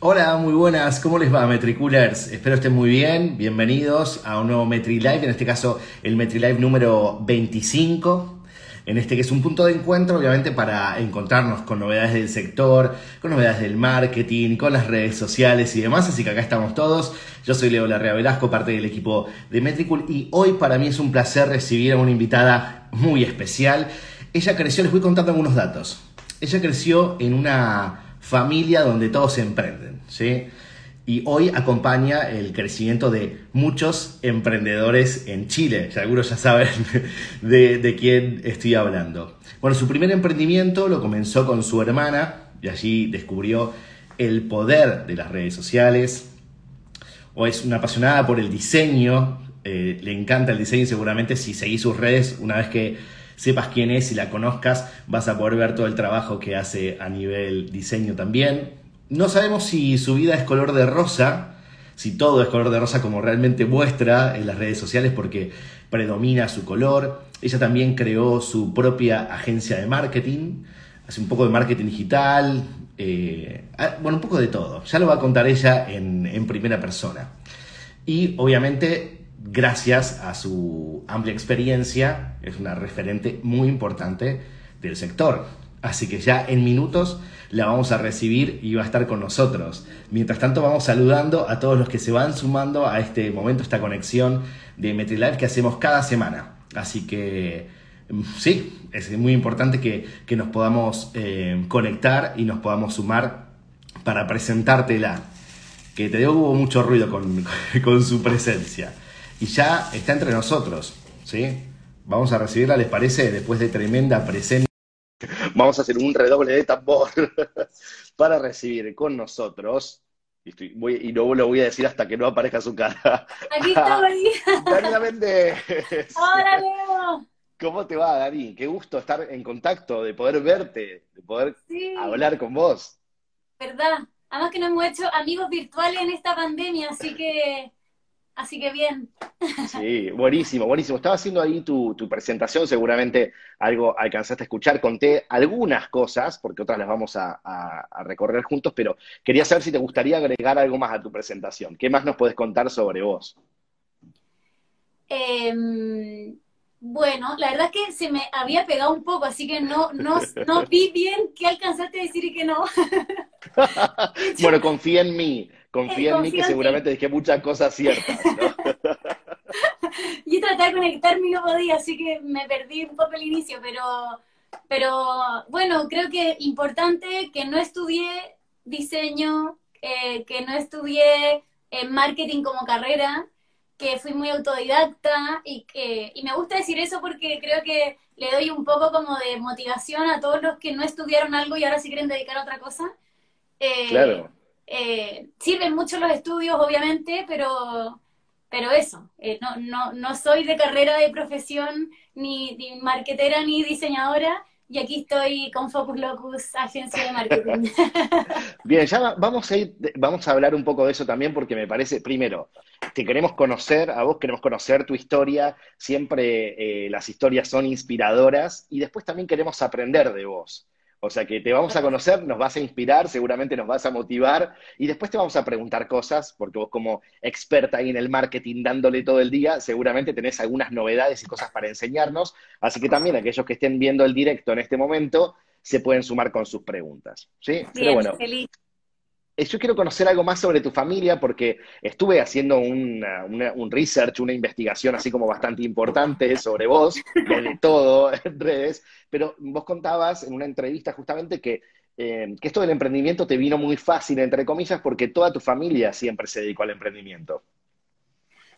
Hola, muy buenas, ¿cómo les va Metricoolers? Espero estén muy bien, bienvenidos a un nuevo MetriLive, en este caso el MetriLive número 25, en este que es un punto de encuentro obviamente para encontrarnos con novedades del sector, con novedades del marketing, con las redes sociales y demás, así que acá estamos todos. Yo soy Leo Larrea Velasco, parte del equipo de Metricool y hoy para mí es un placer recibir a una invitada muy especial. Ella creció, les voy contando algunos datos. Ella creció en una familia donde todos emprenden, ¿sí? Y hoy acompaña el crecimiento de muchos emprendedores en Chile. Algunos ya saben de, quién estoy hablando. Bueno, su primer emprendimiento lo comenzó con su hermana y allí descubrió el poder de las redes sociales. O es una apasionada por el diseño, eh, le encanta el diseño seguramente si seguís sus redes, una vez que sepas quién es y la conozcas, vas a poder ver todo el trabajo que hace a nivel diseño también. No sabemos si su vida es color de rosa, si todo es color de rosa como realmente muestra en las redes sociales porque predomina su color. Ella también creó su propia agencia de marketing, hace un poco de marketing digital, eh, ah, bueno, un poco de todo. Ya lo va a contar ella en, en primera persona. Y obviamente gracias a su amplia experiencia, es una referente muy importante del sector. Así que ya en minutos la vamos a recibir y va a estar con nosotros. Mientras tanto vamos saludando a todos los que se van sumando a este momento, esta conexión de MetriLive que hacemos cada semana. Así que mm, sí, es muy importante que, que nos podamos eh, conectar y nos podamos sumar para presentártela. Que te dio hubo mucho ruido con, con su presencia y ya está entre nosotros, ¿sí? Vamos a recibirla, ¿les parece? Después de tremenda presencia. Vamos a hacer un redoble de tambor para recibir con nosotros, y, no lo voy a decir hasta que no aparezca su cara. Aquí estoy. Dani Méndez. Hola, Leo. ¿Cómo te va, Dani? Qué gusto estar en contacto, de poder verte, de poder hablar con vos. ¿Verdad? Además que nos hemos hecho amigos virtuales en esta pandemia, así que Así que bien. Sí, buenísimo, buenísimo. Estaba haciendo ahí tu, presentación, seguramente algo alcanzaste a escuchar. Conté algunas cosas, porque otras las vamos a, recorrer juntos, pero quería saber si te gustaría agregar algo más a tu presentación. ¿Qué más nos puedes contar sobre vos? Em, bueno, la verdad es que se me había pegado un poco, así que no, no, no vi bien qué alcanzaste a decir y qué no. bueno, confía en mí. Confía en mí que seguramente dije muchas cosas ciertas. Yo traté de conectarme y no podía, así que me perdí un poco el inicio, pero, pero bueno, creo que importante que no estudié diseño, eh, que no estudié eh, marketing como carrera, que fui muy autodidacta y que y me gusta decir eso porque creo que le doy un poco como de motivación a todos los que no estudiaron algo y ahora sí quieren dedicar a otra cosa. Eh, claro. Eh, sirven mucho los estudios, obviamente, pero, pero eso, eh, no, no, no soy de carrera de profesión, ni, ni marketera, ni diseñadora, y aquí estoy con Focus Locus, agencia de marketing. Bien, ya vamos a ir, vamos a hablar un poco de eso también porque me parece, primero, te queremos conocer, a vos queremos conocer tu historia, siempre eh, las historias son inspiradoras y después también queremos aprender de vos. O sea que te vamos a conocer, nos vas a inspirar, seguramente nos vas a motivar y después te vamos a preguntar cosas, porque vos como experta ahí en el marketing dándole todo el día, seguramente tenés algunas novedades y cosas para enseñarnos. Así que también aquellos que estén viendo el directo en este momento se pueden sumar con sus preguntas. ¿sí? Pero bueno, feliz. Eh, yo quiero conocer algo más sobre tu familia porque estuve haciendo un research, una investigación así como bastante importante sobre vos, de todo en redes, pero vos contabas en una entrevista justamente que, eh, que esto del emprendimiento te vino muy fácil, entre comillas, porque toda tu familia siempre se dedicó al emprendimiento.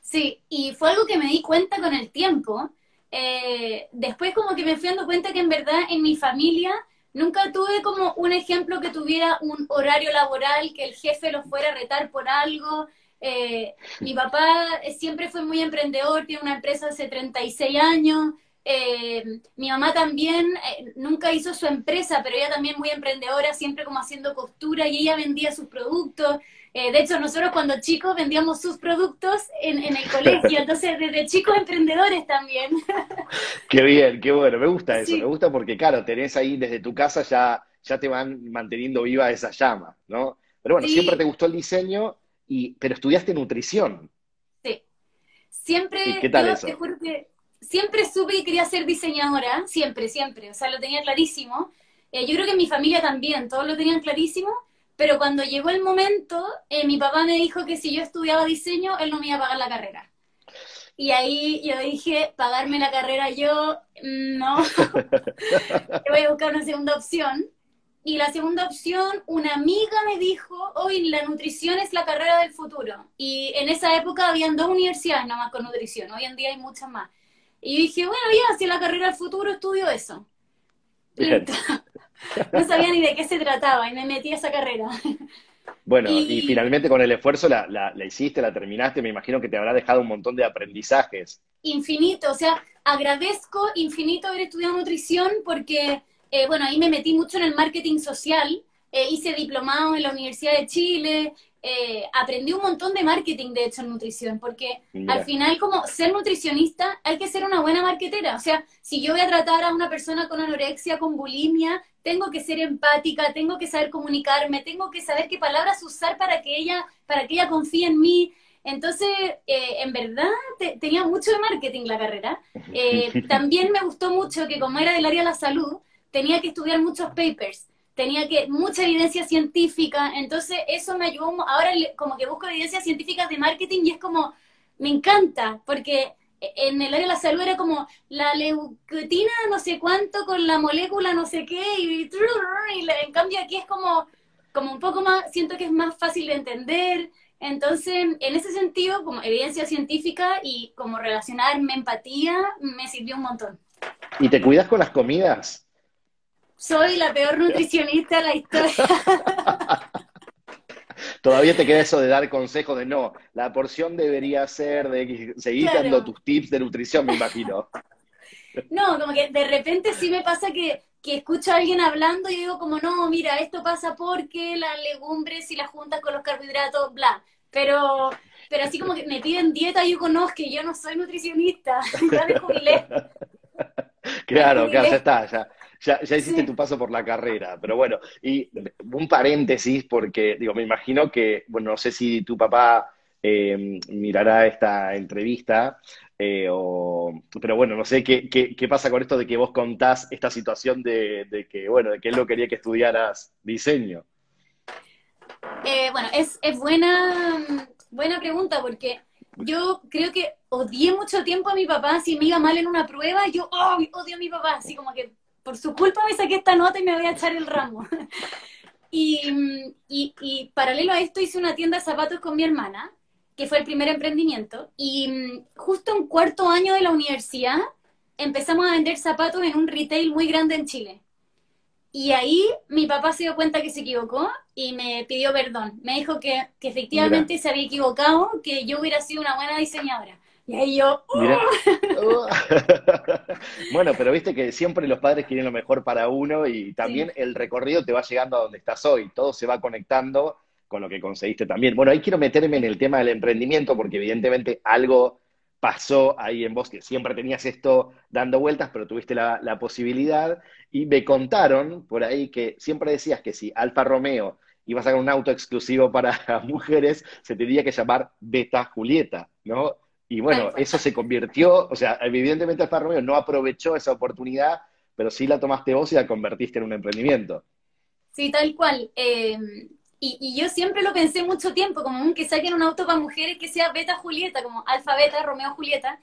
Sí, y fue algo que me di cuenta con el tiempo. Eh, después como que me fui dando cuenta que en verdad en mi familia Nunca tuve como un ejemplo que tuviera un horario laboral, que el jefe lo fuera a retar por algo. Eh, mi papá siempre fue muy emprendedor, tiene una empresa hace 36 años. Eh, mi mamá también eh, nunca hizo su empresa, pero ella también muy emprendedora, siempre como haciendo costura y ella vendía sus productos. Eh, de hecho, nosotros cuando chicos vendíamos sus productos en, el colegio, entonces desde chicos emprendedores también. Qué bien, qué bueno, me gusta eso, me gusta porque claro, tenés ahí desde tu casa ya, ya te van manteniendo viva esa llama, ¿no? Pero bueno, siempre te gustó el diseño, y, pero estudiaste nutrición. Sí. Siempre, ¿qué tal eso? siempre supe que quería ser diseñadora, siempre, siempre, o sea, lo tenía clarísimo. Eh, yo creo que en mi familia también, todos lo tenían clarísimo, pero cuando llegó el momento, eh, mi papá me dijo que si yo estudiaba diseño, él no me iba a pagar la carrera. Y ahí yo dije, pagarme la carrera yo, no, voy a buscar una segunda opción. Y la segunda opción, una amiga me dijo, hoy la nutrición es la carrera del futuro. Y en esa época habían dos universidades nada más con nutrición, hoy en día hay muchas más. Y yo dije, bueno, ya, si la carrera del futuro estudio eso. No sabía ni de qué se trataba y me metí a esa carrera. Bueno, y, finalmente con el esfuerzo la, la, hiciste, la terminaste, me imagino que te habrá dejado un montón de aprendizajes. Infinito, o sea, agradezco infinito haber estudiado nutrición porque, eh, bueno, ahí me metí mucho en el marketing social, eh, hice diplomado en la Universidad de Chile, eh, aprendí un montón de marketing, de hecho, en nutrición, porque al final, como ser nutricionista, hay que ser una buena marketera. O sea, si yo voy a tratar a una persona con anorexia, con bulimia, tengo que ser empática, tengo que saber comunicarme, tengo que saber qué palabras usar para que ella, para que ella confíe en mí. Entonces, eh, en verdad, tenía mucho de marketing la carrera. Eh, también me gustó mucho que como era del área de la salud, tenía que estudiar muchos papers tenía que mucha evidencia científica, entonces eso me ayudó, ahora como que busco evidencias científicas de marketing y es como, me encanta, porque en el área de la salud era como la leucotina no sé cuánto con la molécula no sé qué, y, en cambio aquí es como, como un poco más, siento que es más fácil de entender, entonces en ese sentido, como evidencia científica y como relacionarme empatía, me sirvió un montón. ¿Y te cuidas con las comidas? soy la peor nutricionista de la historia. Todavía te queda eso de dar consejos de no, la porción debería ser de seguir dando tus tips de nutrición, me imagino. No, como que de repente sí me pasa que, que escucho a alguien hablando y digo como, no, mira, esto pasa porque las legumbres si las juntas con los carbohidratos, bla. Pero, pero así como que me piden dieta y yo conozco que yo no soy nutricionista, ya me jubilé. Claro, claro, ya está, ya, ya, ya hiciste tu paso por la carrera, pero bueno, y un paréntesis, porque digo, me imagino que, bueno, no sé si tu papá eh, mirará esta entrevista, eh, o, pero bueno, no sé qué, qué, pasa con esto de que vos contás esta situación de, que, bueno, de que él no quería que estudiaras diseño. Eh, bueno, es, es buena, buena pregunta porque yo creo que odié mucho tiempo a mi papá. Si me iba mal en una prueba, yo oh, odio a mi papá. Así como que por su culpa me saqué esta nota y me voy a echar el ramo. y, y, paralelo a esto hice una tienda de zapatos con mi hermana, que fue el primer emprendimiento. Y mm, justo en cuarto año de la universidad empezamos a vender zapatos en un retail muy grande en Chile. Y ahí mi papá se dio cuenta que se equivocó y me pidió perdón. Me dijo que, que efectivamente se había equivocado, que yo hubiera sido una buena diseñadora. Y ahí yo... ¡oh! bueno, pero viste que siempre los padres quieren lo mejor para uno y también el recorrido te va llegando a donde estás hoy. Todo se va conectando con lo que conseguiste también. Bueno, ahí quiero meterme en el tema del emprendimiento porque evidentemente algo pasó ahí en vos, que siempre tenías esto dando vueltas, pero tuviste la, la, posibilidad, y me contaron por ahí que siempre decías que si Alfa Romeo iba a sacar un auto exclusivo para mujeres, se tendría que llamar Beta Julieta, ¿no? Y bueno, eso se convirtió, o sea, evidentemente Alfa Romeo no aprovechó esa oportunidad, pero sí la tomaste vos y la convertiste en un emprendimiento. Sí, tal cual. Em, y, yo siempre lo pensé mucho tiempo, como que saquen un auto para mujeres que sea Beta Julieta, como Alfa Beta, Romeo Julieta.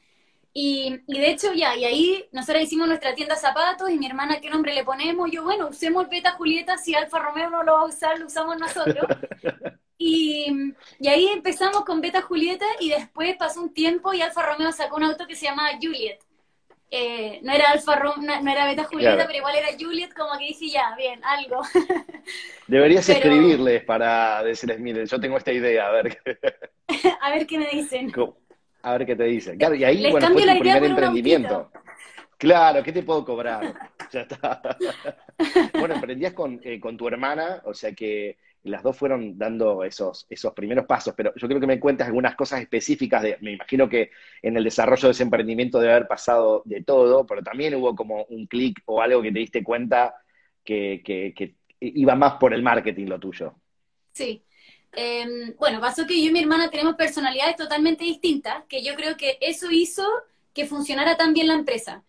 Y, y, de hecho ya, y ahí nosotros hicimos nuestra tienda zapatos y mi hermana, ¿qué nombre le ponemos? Yo, bueno, usemos Beta Julieta, si Alfa Romeo no lo va a usar, lo usamos nosotros. Y, y, ahí empezamos con Beta Julieta y después pasó un tiempo y Alfa Romeo sacó un auto que se llamaba Juliet. Eh, no era Alfa Romeo, no, era Beta Julieta, pero igual era Juliet, como que dije ya, bien, algo. Deberías escribirles para decirles, miren, yo tengo esta idea, a ver. a ver qué me dicen. A ver qué te dicen. Claro, y ahí, bueno, fue tu primer emprendimiento. Claro, ¿qué te puedo cobrar? ya está. bueno, emprendías con, eh, con tu hermana, o sea que las dos fueron dando esos, esos primeros pasos, pero yo creo que me cuentas algunas cosas específicas, de, me imagino que en el desarrollo de ese emprendimiento debe haber pasado de todo, pero también hubo como un clic o algo que te diste cuenta que, iba más por el marketing lo tuyo. Sí. Em, bueno, pasó que yo y mi hermana tenemos personalidades totalmente distintas, que yo creo que eso hizo que funcionara tan bien la empresa.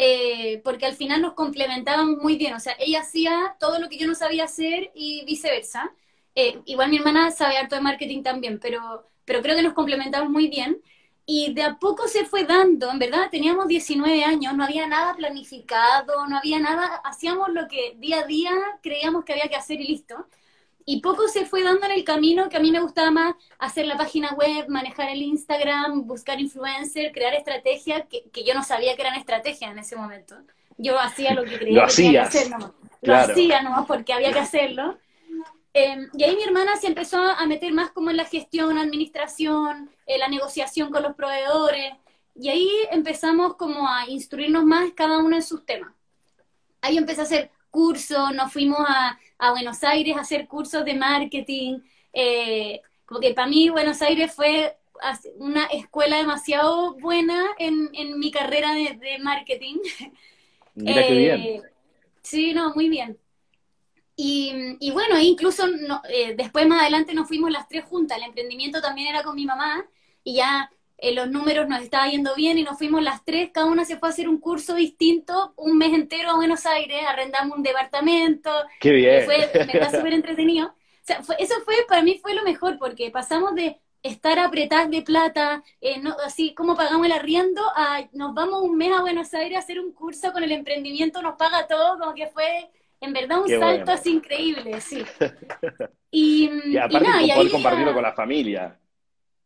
Eh, porque al final nos complementaban muy bien. O sea, ella hacía todo lo que yo no sabía hacer y viceversa. Eh, igual mi hermana sabe harto de marketing también, pero, pero creo que nos complementamos muy bien. Y de a poco se fue dando, en verdad, teníamos 19 años, no había nada planificado, no había nada, hacíamos lo que día a día creíamos que había que hacer y listo. Y poco se fue dando en el camino que a mí me gustaba más hacer la página web, manejar el Instagram, buscar influencer, crear estrategias, que, que yo no sabía que eran estrategias en ese momento. Yo hacía lo que creía que tenía que hacer nomás. Lo hacía nomás porque había que hacerlo. Em, y ahí mi hermana se empezó a meter más como en la gestión, administración, en la negociación con los proveedores. Y ahí empezamos como a instruirnos más cada uno en sus temas. Ahí empecé a hacer cursos, nos fuimos a, a Buenos Aires a hacer cursos de marketing. Eh, como que para mí Buenos Aires fue una escuela demasiado buena en, en mi carrera de, marketing. Mira qué bien. Eh, sí, no, muy bien. Y, y bueno, incluso eh, después más adelante nos fuimos las tres juntas. El emprendimiento también era con mi mamá y ya eh, los números nos estaba yendo bien y nos fuimos las tres, cada una se fue a hacer un curso distinto, un mes entero a Buenos Aires, arrendamos un departamento. Qué bien. Fue, me súper entretenido. O sea, eso fue, para mí fue lo mejor, porque pasamos de estar apretadas de plata, eh, no, así como pagamos el arriendo, a nos vamos un mes a Buenos Aires a hacer un curso con el emprendimiento, nos paga todo, como que fue en verdad un salto así increíble, sí. Y, y aparte y poder compartirlo con la familia.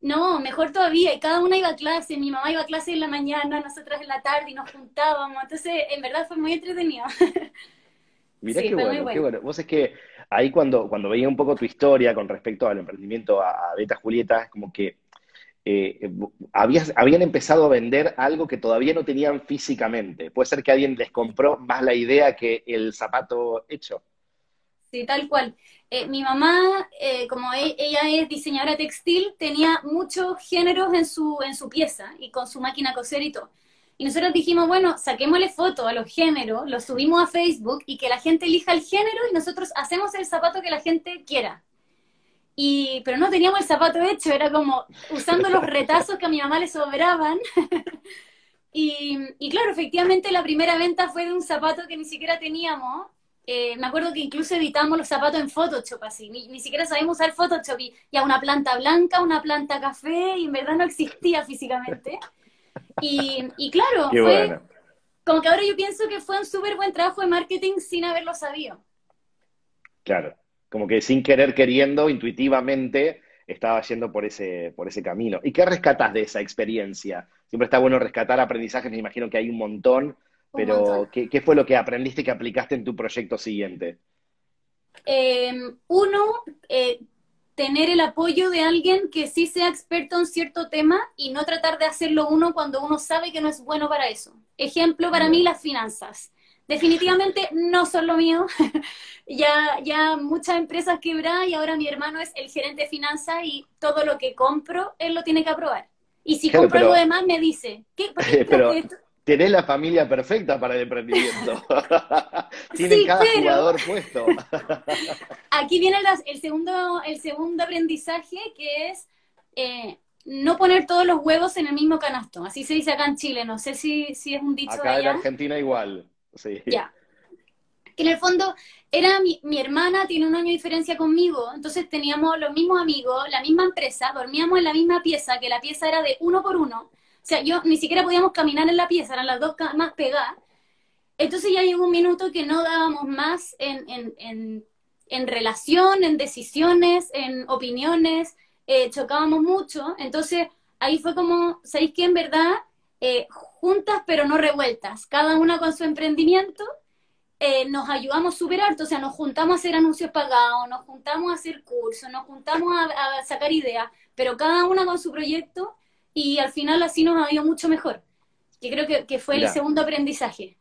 No, mejor todavía, y cada una iba a clase, mi mamá iba a clase en la mañana, nosotras en la tarde y nos juntábamos, entonces en verdad fue muy entretenido. Mira qué bueno, qué bueno. Vos es que ahí cuando, cuando veía un poco tu historia con respecto al emprendimiento a, Beta Julieta, como que eh, habías, habían empezado a vender algo que todavía no tenían físicamente. Puede ser que alguien les compró más la idea que el zapato hecho. Sí, tal cual. Eh, mi mamá, eh, como e, ella es diseñadora textil, tenía muchos géneros en su, en su pieza y con su máquina coser y todo. Y nosotros dijimos, bueno, saquémosle fotos a los géneros, los subimos a Facebook y que la gente elija el género y nosotros hacemos el zapato que la gente quiera. Y, pero no teníamos el zapato hecho, era como usando los retazos que a mi mamá le sobraban. y, y claro, efectivamente la primera venta fue de un zapato que ni siquiera teníamos eh, me acuerdo que incluso editamos los zapatos en Photoshop así, ni, siquiera sabíamos usar Photoshop y ya una planta blanca, una planta café y en verdad no existía físicamente. Y, y claro, fue como que ahora yo pienso que fue un súper buen trabajo de marketing sin haberlo sabido. Claro, como que sin querer queriendo, intuitivamente, estaba yendo por ese, por ese camino. ¿Y qué rescatas de esa experiencia? Siempre está bueno rescatar aprendizajes, me imagino que hay un montón, pero, ¿qué, fue lo que aprendiste que aplicaste en tu proyecto siguiente? Em, uno, eh, tener el apoyo de alguien que sí sea experto en cierto tema y no tratar de hacerlo uno cuando uno sabe que no es bueno para eso. Ejemplo para mí, las finanzas. Definitivamente no son lo mío. ya, ya muchas empresas quebradas y ahora mi hermano es el gerente de finanzas y todo lo que compro, él lo tiene que aprobar. Y si compro algo de más, me dice, ¿qué? pero, tenés la familia perfecta para el emprendimiento. Tienen cada jugador puesto. Aquí viene el, segundo, el segundo aprendizaje que es eh, no poner todos los huevos en el mismo canasto. Así se dice acá en Chile. No sé si, si es un dicho acá en Argentina igual. Sí. Ya. Que en el fondo era mi, mi, hermana, tiene un año de diferencia conmigo, entonces teníamos los mismos amigos, la misma empresa, dormíamos en la misma pieza, que la pieza era de uno por uno sea, yo ni siquiera podíamos caminar en la pieza, eran las dos más pegadas. Entonces ya llegó un minuto que no dábamos más en, en, en, relación, en decisiones, en opiniones, eh, chocábamos mucho. Entonces ahí fue como, ¿sabéis qué? En verdad, eh, juntas pero no revueltas, cada una con su emprendimiento, eh, nos ayudamos súper harto, o sea, nos juntamos a hacer anuncios pagados, nos juntamos a hacer cursos, nos juntamos a, a sacar ideas, pero cada una con su proyecto y al final así nos ha ido mucho mejor, que creo que, fue el segundo aprendizaje.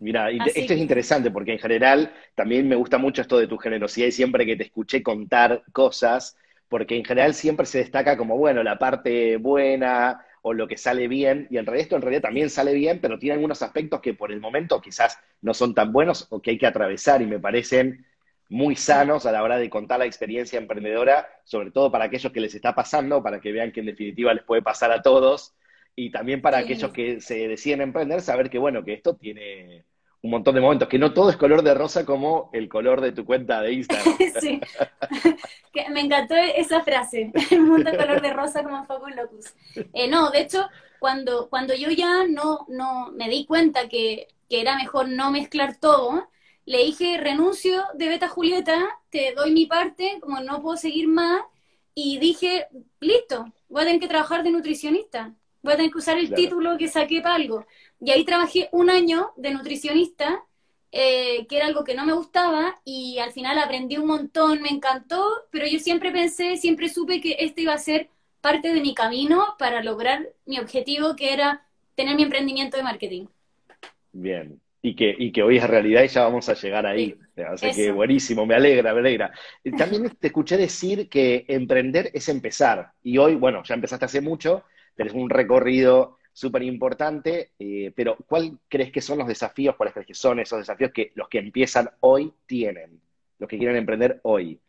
Mira, esto es interesante porque en general también me gusta mucho esto de tu generosidad y siempre que te escuché contar cosas, porque en general siempre se destaca como, bueno, la parte buena o lo que sale bien, y en realidad esto en realidad también sale bien, pero tiene algunos aspectos que por el momento quizás no son tan buenos o que hay que atravesar y me parecen muy sanos a la hora de contar la experiencia emprendedora, sobre todo para aquellos que les está pasando, para que vean que en definitiva les puede pasar a todos, y también para aquellos que se deciden emprender, saber que bueno, que esto tiene un montón de momentos, que no todo es color de rosa como el color de tu cuenta de Instagram. sí, me encantó esa frase, el mundo color de rosa como Focus Locus. Eh, no, de hecho, cuando, cuando yo ya no, no me di cuenta que, que era mejor no mezclar todo, le dije, renuncio de Beta Julieta, te doy mi parte, como no puedo seguir más, y dije, listo, voy a tener que trabajar de nutricionista, voy a tener que usar el título que saqué para algo. Y ahí trabajé un año de nutricionista, eh, que era algo que no me gustaba, y al final aprendí un montón, me encantó, pero yo siempre pensé, siempre supe que este iba a ser parte de mi camino para lograr mi objetivo, que era tener mi emprendimiento de marketing. Bien, y que, y que hoy es realidad y ya vamos a llegar ahí. Así que buenísimo, me alegra, me alegra. También te escuché decir que emprender es empezar. Y hoy, bueno, ya empezaste hace mucho, tenés un recorrido súper importante, eh, pero ¿cuál crees que son los desafíos, cuáles crees que son esos desafíos que los que empiezan hoy tienen, los que quieren emprender hoy?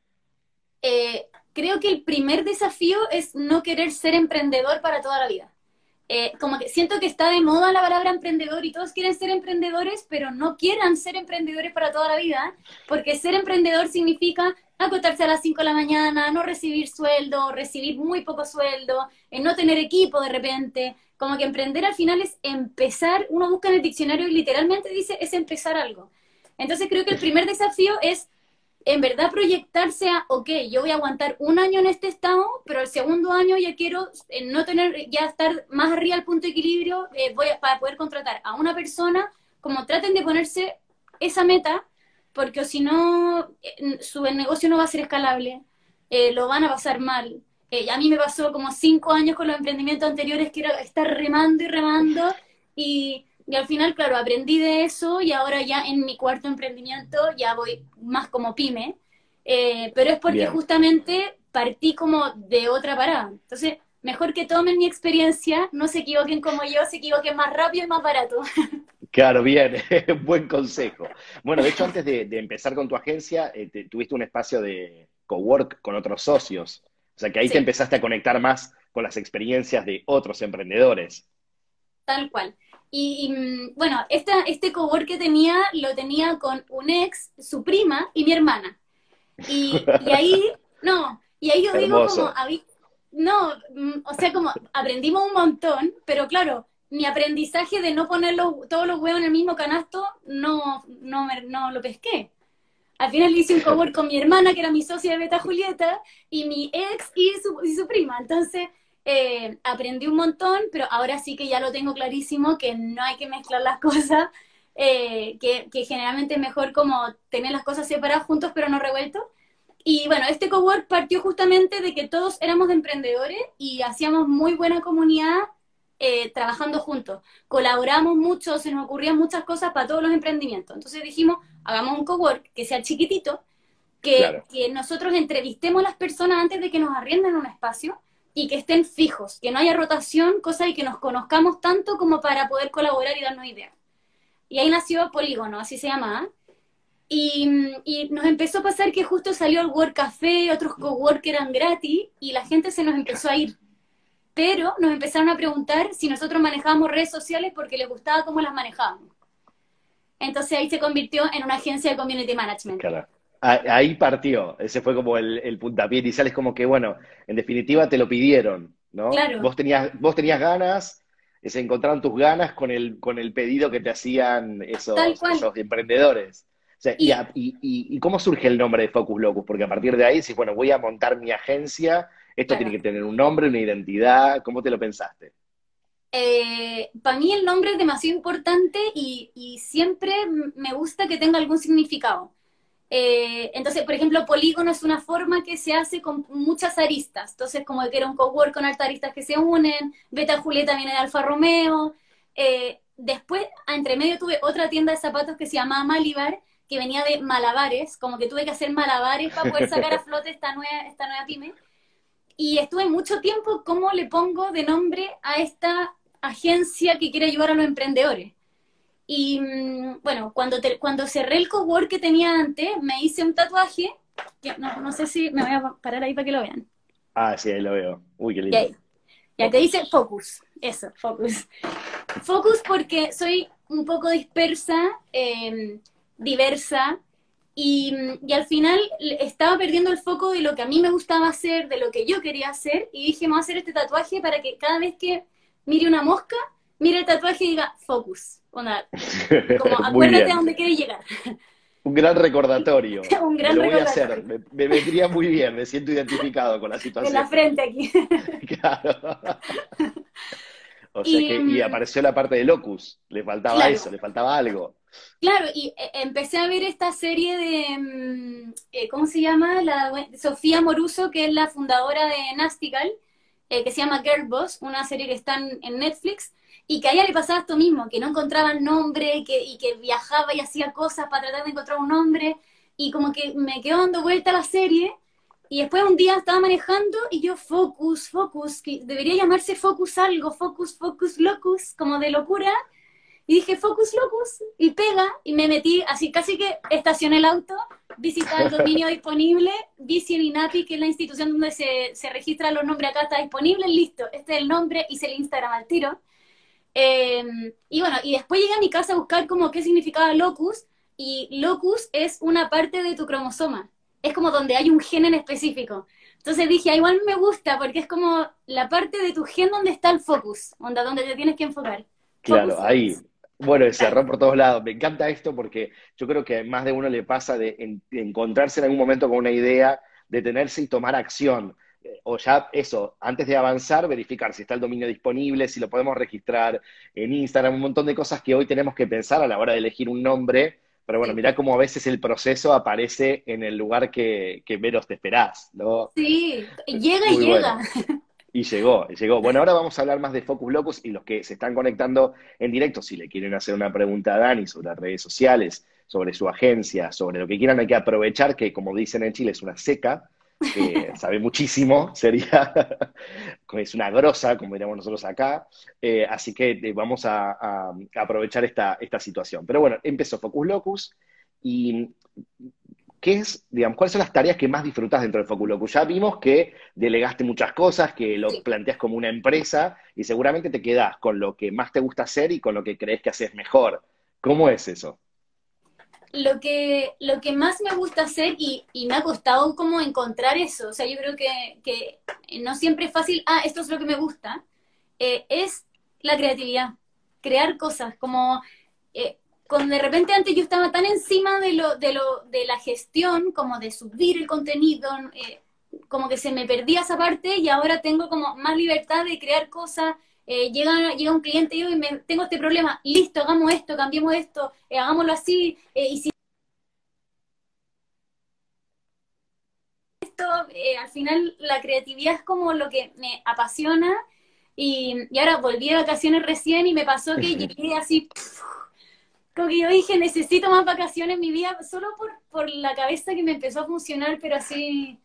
Eh, creo que el primer desafío es no querer ser emprendedor para toda la vida. Eh, como que siento que está de moda la palabra emprendedor y todos quieren ser emprendedores, pero no quieran ser emprendedores para toda la vida, porque ser emprendedor significa acotarse a las 5 de la mañana, no recibir sueldo, recibir muy poco sueldo, eh, no tener equipo de repente. Como que emprender al final es empezar, uno busca en el diccionario y literalmente dice es empezar algo. Entonces creo que el primer desafío es en verdad proyectarse a, ok, yo voy a aguantar un año en este estado, pero el segundo año ya quiero eh, no tener, ya estar más arriba al punto de equilibrio, eh, voy para poder contratar a una persona, como traten de ponerse esa meta, porque si no, eh, su negocio no va a ser escalable, lo van a pasar mal. a mí me pasó como cinco años con los emprendimientos anteriores que era estar remando y remando y y al final, claro, aprendí de eso y ahora ya en mi cuarto emprendimiento ya voy más como pyme, eh, pero es porque justamente partí como de otra parada. Entonces, mejor que tomen mi experiencia, no se equivoquen como yo, se equivoquen más rápido y más barato. Claro, bien, buen consejo. Bueno, de hecho, antes de, empezar con tu agencia, eh, tuviste un espacio de cowork con otros socios. O sea, que ahí te empezaste a conectar más con las experiencias de otros emprendedores. Tal cual. Y, mm, bueno, esta, este cowork que tenía lo tenía con un ex, su prima y mi hermana. Y, ahí, no, y ahí yo digo como, no, mm, o sea, como aprendimos un montón, pero claro, mi aprendizaje de no poner todos los huevos en el mismo canasto, no, no, no lo pesqué. Al final hice un cowork con mi hermana, que era mi socia de Beta Julieta, y mi ex y su, y su prima. Entonces, eh, aprendí un montón, pero ahora sí que ya lo tengo clarísimo, que no hay que mezclar las cosas, eh, que, generalmente es mejor como tener las cosas separadas juntos pero no revueltos. Y bueno, este cowork partió justamente de que todos éramos emprendedores y hacíamos muy buena comunidad eh, trabajando juntos. Colaboramos mucho, se nos ocurrían muchas cosas para todos los emprendimientos. Entonces dijimos, hagamos un cowork que sea chiquitito, que, que nosotros entrevistemos a las personas antes de que nos arrienden un espacio y que estén fijos, que no haya rotación, cosa y que nos conozcamos tanto como para poder colaborar y darnos ideas. Y ahí nació Polígono, así se llama. Y, y, nos empezó a pasar que justo salió el Work Café, otros cowork eran gratis y la gente se nos empezó a ir. Pero nos empezaron a preguntar si nosotros manejábamos redes sociales porque les gustaba cómo las manejábamos. Entonces ahí se convirtió en una agencia de community management. Ahí partió, ese fue como el, el, puntapié inicial, es como que, bueno, en definitiva te lo pidieron, ¿no? Vos tenías, vos tenías ganas, se encontraron tus ganas con el, con el pedido que te hacían esos, esos emprendedores. y, y, cómo surge el nombre de Focus Locus? Porque a partir de ahí decís, bueno, voy a montar mi agencia, esto tiene que tener un nombre, una identidad, ¿cómo te lo pensaste? Eh, para mí el nombre es demasiado importante y, y siempre me gusta que tenga algún significado. Eh, entonces, por ejemplo, polígono es una forma que se hace con muchas aristas. Entonces, como que era un cowork con altas aristas que se unen, Beta Julieta viene de Alfa Romeo. Eh, después, entre medio tuve otra tienda de zapatos que se llamaba Malibar, que venía de malabares, como que tuve que hacer malabares para poder sacar a flote esta nueva, esta nueva pyme. Y estuve mucho tiempo, ¿cómo le pongo de nombre a esta agencia que quiere ayudar a los emprendedores? Y mm, bueno, cuando, cuando cerré el cowork que tenía antes, me hice un tatuaje, que no, no sé si me voy a parar ahí para que lo vean. Ah, sí, ahí lo veo. Uy, qué lindo. Ya te dice focus, eso, focus. Focus porque soy un poco dispersa, em, diversa, y, y, al final estaba perdiendo el foco de lo que a mí me gustaba hacer, de lo que yo quería hacer, y dije, vamos a hacer este tatuaje para que cada vez que mire una mosca, mire el tatuaje y diga focus. como acuérdate a dónde quieres llegar. Un gran recordatorio. Un gran lo voy a hacer. Me, me, vendría muy bien, me siento identificado con la situación. En la frente aquí. claro. O sea y, que, y apareció la parte de Locus, le faltaba eso, le faltaba algo. Claro, y eh, empecé a ver esta serie de, mm, eh, ¿cómo se llama? La, Sofía Moruso, que es la fundadora de Nastical, eh, que se llama Girl Boss, una serie que está en Netflix, y que a ella le pasaba esto mismo, que no encontraba el nombre que, y que viajaba y hacía cosas para tratar de encontrar un nombre, y como que me quedó dando vuelta la serie, y después un día estaba manejando y yo, Focus, Focus, que debería llamarse Focus algo, Focus, Focus, Locus, como de locura, y dije Focus Locus, y pega, y me metí, así casi que estacioné el auto, visité el dominio disponible, Bici en INAPI, que es la institución donde se, se registran los nombres acá, está disponible, listo, este es el nombre, hice el Instagram al tiro, Em, y bueno, y después llegué a mi casa a buscar como qué significaba locus, y locus es una parte de tu cromosoma, es como donde hay un gen en específico. Entonces dije, ah, igual me gusta porque es como la parte de tu gen donde está el focus, donde, donde te tienes que enfocar. Claro, ahí. Bueno, se cerró por todos lados. Me encanta esto porque yo creo que más de uno le pasa de encontrarse en algún momento con una idea, detenerse y tomar acción o ya eso, antes de avanzar, verificar si está el dominio disponible, si lo podemos registrar en Instagram, un montón de cosas que hoy tenemos que pensar a la hora de elegir un nombre. Pero bueno, mira cómo a veces el proceso aparece en el lugar que, menos te esperás, ¿no? Sí, llega y llega. Y llegó, llegó. Bueno, ahora vamos a hablar más de Focus Locus y los que se están conectando en directo, si le quieren hacer una pregunta a Dani sobre las redes sociales, sobre su agencia, sobre lo que quieran, hay que aprovechar que, como dicen en Chile, es una seca que sabe muchísimo, sería, es una grosa, como diríamos nosotros acá, eh, así que eh, vamos a, aprovechar esta, esta situación. Pero bueno, empezó Focus Locus y ¿qué es, digamos, cuáles son las tareas que más disfrutas dentro de Focus Locus? Ya vimos que delegaste muchas cosas, que lo planteas como una empresa y seguramente te quedas con lo que más te gusta hacer y con lo que crees que haces mejor. ¿Cómo es eso? Lo que, lo que más me gusta hacer y, me ha costado como encontrar eso, o sea, yo creo que, no siempre es fácil, ah, esto es lo que me gusta, eh, es la creatividad, crear cosas, como eh, de repente antes yo estaba tan encima de, lo, de, lo, de la gestión, como de subir el contenido, eh, como que se me perdía esa parte y ahora tengo como más libertad de crear cosas, eh, llega, llega un cliente y yo me, tengo este problema, listo, hagamos esto, cambiemos esto, eh, hagámoslo así, eh, y si esto, al final la creatividad es como lo que me apasiona, y, ahora volví de vacaciones recién y me pasó que llegué así, como que yo dije, necesito más vacaciones en mi vida, solo por, por la cabeza que me empezó a funcionar, pero así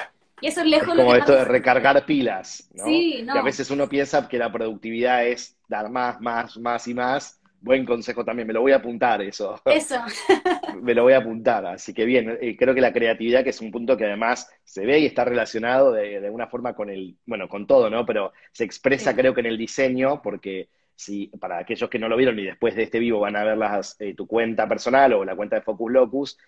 y eso es lejos es como esto de recargar pilas, ¿no? Sí, no. a veces uno piensa que la productividad es dar más, más, más y más. Buen consejo también, me lo voy a apuntar eso. Eso. me lo voy a apuntar, así que bien, eh, creo que la creatividad, que es un punto que además se ve y está relacionado de, de una forma con el, bueno, con todo, ¿no? Pero se expresa creo que en el diseño, porque si para aquellos que no lo vieron y después de este vivo van a ver las, eh, tu cuenta personal o la cuenta de Focus Locus,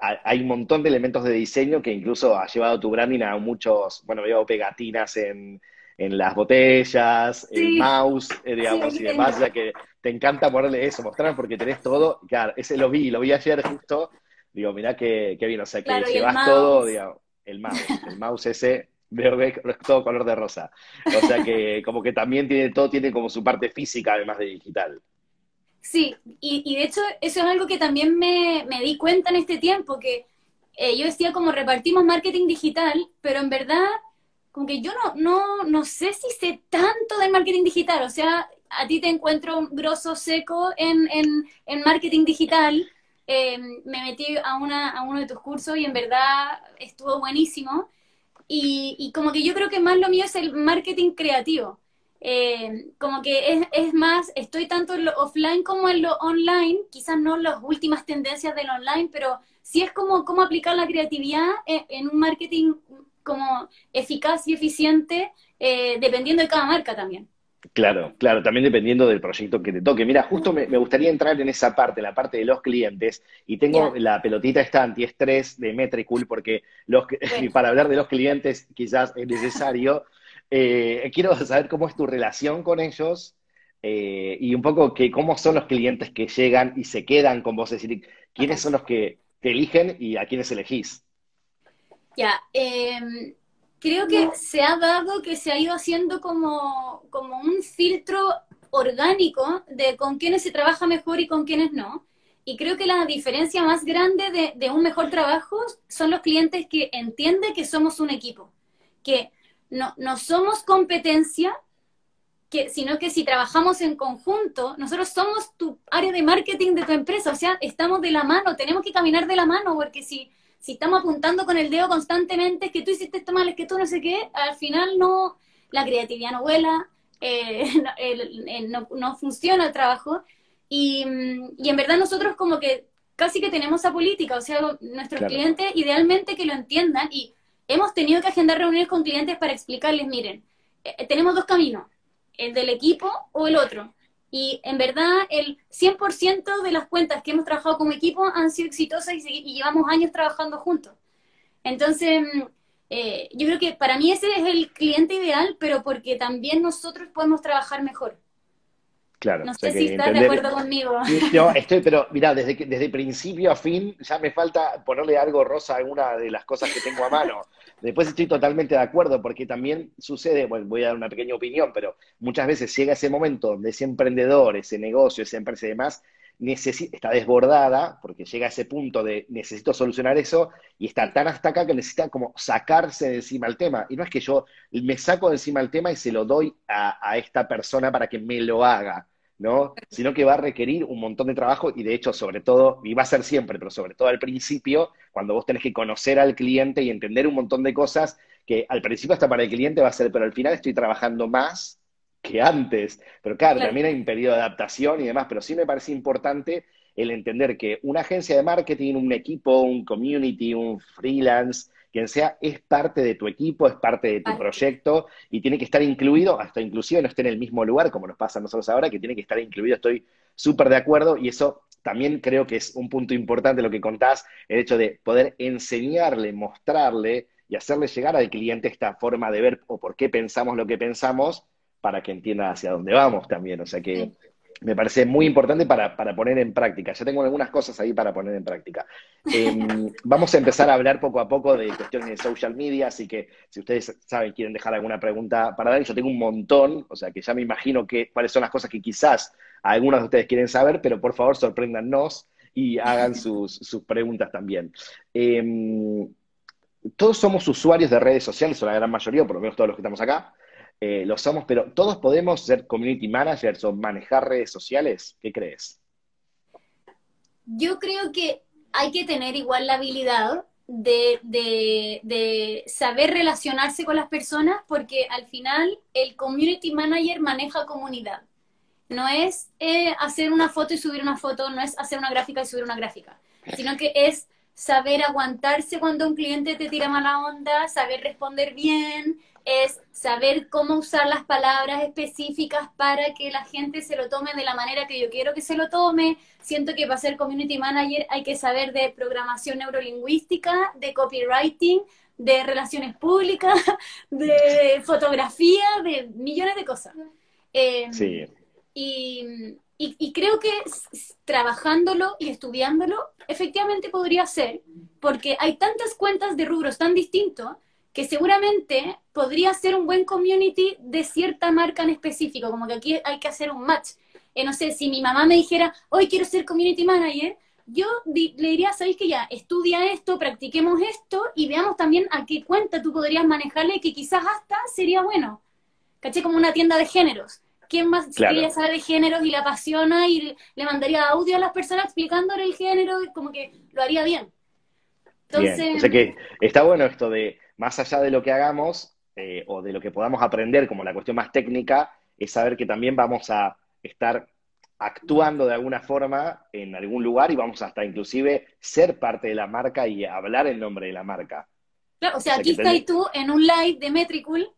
hay un montón de elementos de diseño que incluso ha llevado tu branding a muchos, bueno, veo pegatinas en, las botellas, el mouse, eh, digamos, y demás, ya que te encanta ponerle eso, mostrar porque tenés todo, claro, ese lo vi, lo vi ayer justo, digo, mirá qué, qué bien, o sea, que llevas todo, digamos, el mouse, el mouse ese, veo que es todo color de rosa, o sea que como que también tiene, todo tiene como su parte física además de digital. Sí, y, de hecho eso es algo que también me, di cuenta en este tiempo, que eh, yo decía como repartimos marketing digital, pero en verdad como que yo no, no, no sé si sé tanto del marketing digital, o sea, a ti te encuentro un grosso seco en, en, marketing digital, em, me metí a, una, a uno de tus cursos y en verdad estuvo buenísimo, y, y como que yo creo que más lo mío es el marketing creativo. eh, como que es, es, más, estoy tanto en lo offline como en lo online, quizás no las últimas tendencias del online, pero sí es como cómo aplicar la creatividad en, un marketing como eficaz y eficiente, eh, dependiendo de cada marca también. Claro, claro, también dependiendo del proyecto que te toque. Mira, justo me, gustaría entrar en esa parte, la parte de los clientes, y tengo la pelotita esta antiestrés de Metricool, porque los, para hablar de los clientes quizás es necesario. Eh, quiero saber cómo es tu relación con ellos eh, y un poco que, cómo son los clientes que llegan y se quedan con vos, es decir, quiénes son los que te eligen y a quiénes elegís. Ya, em, creo que se ha dado que se ha ido haciendo como, como un filtro orgánico de con quiénes se trabaja mejor y con quiénes no. Y creo que la diferencia más grande de, de un mejor trabajo son los clientes que entienden que somos un equipo, que no, no somos competencia, que, sino que si trabajamos en conjunto, nosotros somos tu área de marketing de tu empresa, o sea, estamos de la mano, tenemos que caminar de la mano, porque si, si estamos apuntando con el dedo constantemente, es que tú hiciste esto mal, es que tú no sé qué, al final no, la creatividad no vuela, eh, no, no, funciona el trabajo, y, y, en verdad nosotros como que casi que tenemos esa política, o sea, nuestros clientes idealmente que lo entiendan, y hemos tenido que agendar reuniones con clientes para explicarles, miren, eh, tenemos dos caminos, el del equipo o el otro. Y en verdad el 100% de las cuentas que hemos trabajado como equipo han sido exitosas y, llevamos años trabajando juntos. Entonces, mm, eh, yo creo que para mí ese es el cliente ideal, pero porque también nosotros podemos trabajar mejor. Claro. No sé si estás de acuerdo conmigo. Yo estoy, pero mira, desde, desde principio a fin ya me falta ponerle algo rosa a alguna de las cosas que tengo a mano. Después estoy totalmente de acuerdo porque también sucede, bueno, voy a dar una pequeña opinión, pero muchas veces llega ese momento donde ese emprendedor, ese negocio, esa empresa y demás está desbordada porque llega a ese punto de necesito solucionar eso y está tan hasta acá que necesita como sacarse de encima el tema. Y no es que yo me saco de encima el tema y se lo doy a, esta persona para que me lo haga, ¿no? Sino que va a requerir un montón de trabajo y de hecho, sobre todo, y va a ser siempre, pero sobre todo al principio, cuando vos tenés que conocer al cliente y entender un montón de cosas que al principio hasta para el cliente va a ser, pero al final estoy trabajando más que antes. Pero claro, también hay un periodo de adaptación y demás, pero sí me parece importante el entender que una agencia de marketing, un equipo, un community, un freelance, quien sea, es parte de tu equipo, es parte de tu proyecto y tiene que estar incluido, hasta inclusive no esté en el mismo lugar como nos pasa a nosotros ahora, que tiene que estar incluido, estoy súper de acuerdo y eso también creo que es un punto importante lo que contás, el hecho de poder enseñarle, mostrarle y hacerle llegar al cliente esta forma de ver o por qué pensamos lo que pensamos, para que entienda hacia dónde vamos también. O sea que me parece muy importante para, poner en práctica. Ya tengo algunas cosas ahí para poner en práctica. Em, vamos a empezar a hablar poco a poco de cuestiones de social media, así que si ustedes saben, quieren dejar alguna pregunta para dar, yo tengo un montón, o sea que ya me imagino que, cuáles son las cosas que quizás algunos de ustedes quieren saber, pero por favor sorpréndanos y hagan sus, preguntas también. Em, todos somos usuarios de redes sociales, o la gran mayoría, por lo menos todos los que estamos acá. Eh, lo somos, pero ¿todos podemos ser community managers o manejar redes sociales? ¿Qué crees? Yo creo que hay que tener igual la habilidad de, saber relacionarse con las personas porque al final el community manager maneja comunidad. No es eh, hacer una foto y subir una foto, no es hacer una gráfica y subir una gráfica, sino que es saber aguantarse cuando un cliente te tira mala onda, saber responder bien, es saber cómo usar las palabras específicas para que la gente se lo tome de la manera que yo quiero que se lo tome. Siento que para ser community manager hay que saber de programación neurolingüística, de copywriting, de relaciones públicas, de fotografía, de millones de cosas. Em, sí. Y, y, creo que trabajándolo y estudiándolo, efectivamente podría ser, porque hay tantas cuentas de rubros tan distintos que seguramente podría ser un buen community de cierta marca en específico, como que aquí hay que hacer un match. Eh, no sé, si mi mamá me dijera, hoy quiero ser community manager, yo le diría, ¿sabéis que ya? Estudia esto, practiquemos esto y veamos también a qué cuenta tú podrías manejarle que quizás hasta sería bueno. ¿Caché? Como una tienda de géneros. ¿Quién más quería saber de géneros y la apasiona y le mandaría audio a las personas explicándole el género como que lo haría bien? Entonces... O sea que está bueno esto de más allá de lo que hagamos eh, o de lo que podamos aprender como la cuestión más técnica, es saber que también vamos a estar actuando de alguna forma en algún lugar y vamos hasta inclusive ser parte de la marca y hablar en nombre de la marca. Claro, o sea, aquí estás tú en un live de Metricool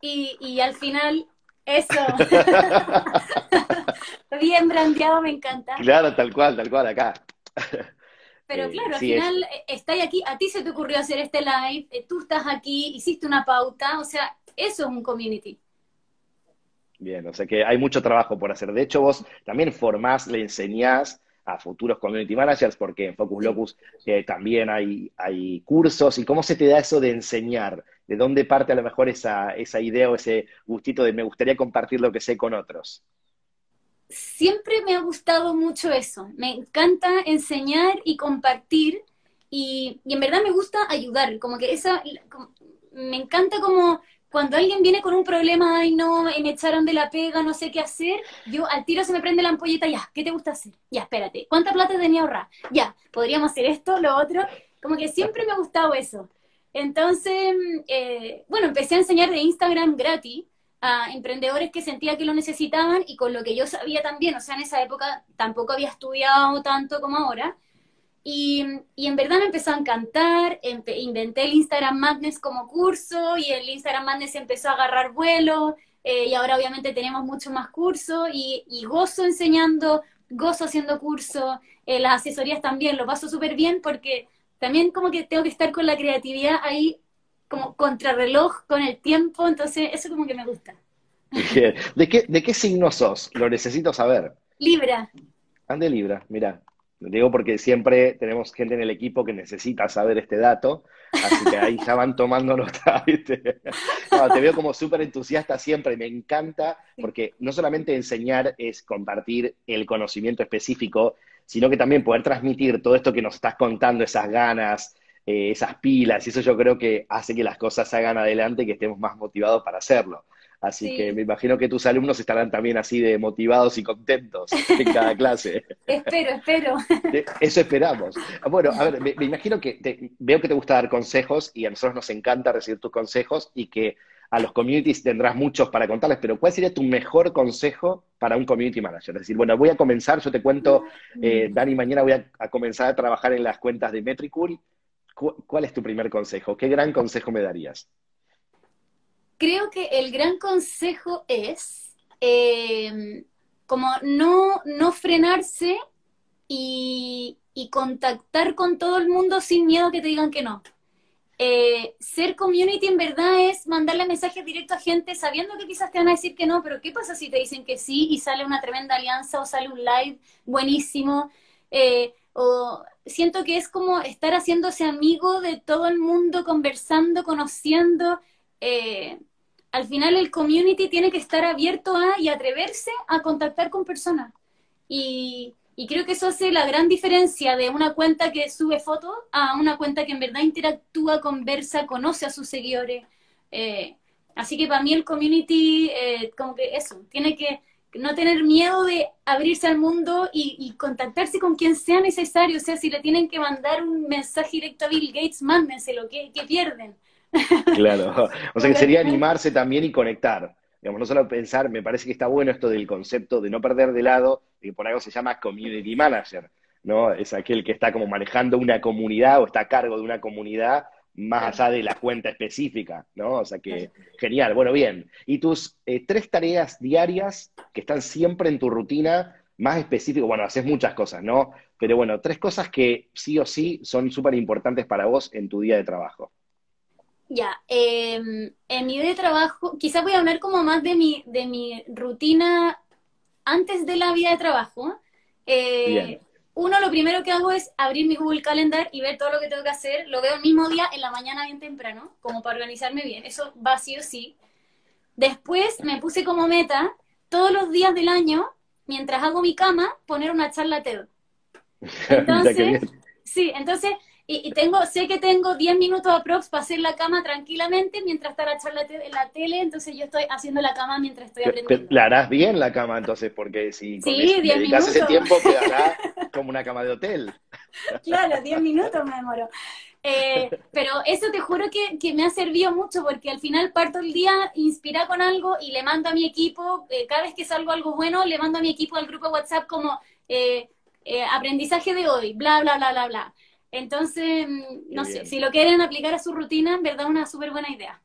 y, y al final eso. Bien brandeado, me encanta. Claro, tal cual, tal cual, acá. Pero eh, claro, al final eh, estáis aquí, a ti se te ocurrió hacer este live, eh, tú estás aquí, hiciste una pauta, o sea, eso es un community. Bien, o sea que hay mucho trabajo por hacer. De hecho, vos también formás, le enseñás a futuros community managers, porque en Focus Locus también hay, hay cursos. ¿Y cómo se te da eso de enseñar? ¿De dónde parte a lo mejor esa, esa idea o ese gustito de me gustaría compartir lo que sé con otros? Siempre me ha gustado mucho eso. Me encanta enseñar y compartir y, en verdad me gusta ayudar. Como que esa, me encanta como cuando alguien viene con un problema, ay no, me echaron de la pega, no sé qué hacer, yo al tiro se me prende la ampolleta, ya, ¿qué te gusta hacer? Ya, espérate, ¿cuánta plata tenía ahorrar? Ya, podríamos hacer esto, lo otro. Como que siempre me ha gustado eso. Entonces, eh, bueno, empecé a enseñar de Instagram gratis a emprendedores que sentía que lo necesitaban y con lo que yo sabía también, o sea, en esa época tampoco había estudiado tanto como ahora. Y, y en verdad me empezó a encantar, inventé el Instagram Madness como curso y el Instagram Madness empezó a agarrar vuelo eh, y ahora obviamente tenemos mucho más cursos y, y gozo enseñando, gozo haciendo cursos, eh, las asesorías también, lo paso súper bien porque también como que tengo que estar con la creatividad ahí como contrarreloj con el tiempo, entonces eso como que me gusta. ¿De qué, ¿De qué signo sos? Lo necesito saber. Libra. Ande Libra, mira. Lo digo porque siempre tenemos gente en el equipo que necesita saber este dato, así que ahí ya van tomando nota. te veo como súper entusiasta siempre, me encanta, porque no solamente enseñar es compartir el conocimiento específico, sino que también poder transmitir todo esto que nos estás contando, esas ganas, eh, esas pilas, y eso yo creo que hace que las cosas hagan adelante y que estemos más motivados para hacerlo. Así que me imagino que tus alumnos estarán también así de motivados y contentos en cada clase. espero, espero. Eso esperamos. Bueno, a ver, me, imagino que veo que te gusta dar consejos y a nosotros nos encanta recibir tus consejos y que a los communities tendrás muchos para contarles, pero ¿cuál sería tu mejor consejo para un community manager? Es decir, bueno, voy a comenzar, yo te cuento, eh, Dani, mañana voy a, a, comenzar a trabajar en las cuentas de Metricool ¿Cuál es tu primer consejo? ¿Qué gran consejo me darías? Creo que el gran consejo es em, como no, no frenarse y, contactar con todo el mundo sin miedo que te digan que no. Eh, ser community en verdad es mandarle mensajes directos a gente sabiendo que quizás te van a decir que no, pero ¿qué pasa si te dicen que sí y sale una tremenda alianza o sale un live buenísimo? Eh, o siento que es como estar haciéndose amigo de todo el mundo, conversando, conociendo. Eh, al final el community tiene que estar abierto a y atreverse a contactar con personas. Y, creo que eso hace la gran diferencia de una cuenta que sube fotos a una cuenta que en verdad interactúa, conversa, conoce a sus seguidores. Eh, así que para mí el community, eh, como que eso, tiene que no tener miedo de abrirse al mundo y, contactarse con quien sea necesario. O sea, si le tienen que mandar un mensaje directo a Bill Gates, mándenselo, que, que pierden. Claro, o sea que sería animarse también y conectar. Digamos, no solo pensar, me parece que está bueno esto del concepto de no perder de lado, que por algo se llama community manager, ¿no? Es aquel que está como manejando una comunidad o está a cargo de una comunidad más allá de la cuenta específica, ¿no? O sea que, genial, bueno, bien. ¿Y tus eh, tres tareas diarias que están siempre en tu rutina, más específico? Bueno, haces muchas cosas, ¿no? Pero bueno, tres cosas que sí o sí son súper importantes para vos en tu día de trabajo. Ya, em, en mi día de trabajo, quizás voy a hablar como más de mi, de mi rutina antes de la vida de trabajo. Eh, uno, lo primero que hago es abrir mi Google Calendar y ver todo lo que tengo que hacer. Lo veo el mismo día, en la mañana bien temprano, como para organizarme bien. Eso va sí o sí. Después me puse como meta, todos los días del año, mientras hago mi cama, poner una charla TED. Entonces, sí, entonces y, tengo, sé que tengo 10 minutos aprox para hacer la cama tranquilamente mientras está la charla en la tele, entonces yo estoy haciendo la cama mientras estoy aprendiendo. La harás bien la cama entonces, porque si sí, dedicas ese tiempo quedará como una cama de hotel. Claro, 10 minutos me demoro. Eh, pero eso te juro que, que, me ha servido mucho porque al final parto el día inspira con algo y le mando a mi equipo, eh, cada vez que salgo algo bueno, le mando a mi equipo al grupo WhatsApp como eh, aprendizaje de hoy, bla, bla, bla, bla, bla. Entonces, mm, no sé, si lo quieren aplicar a su rutina, en verdad una súper buena idea.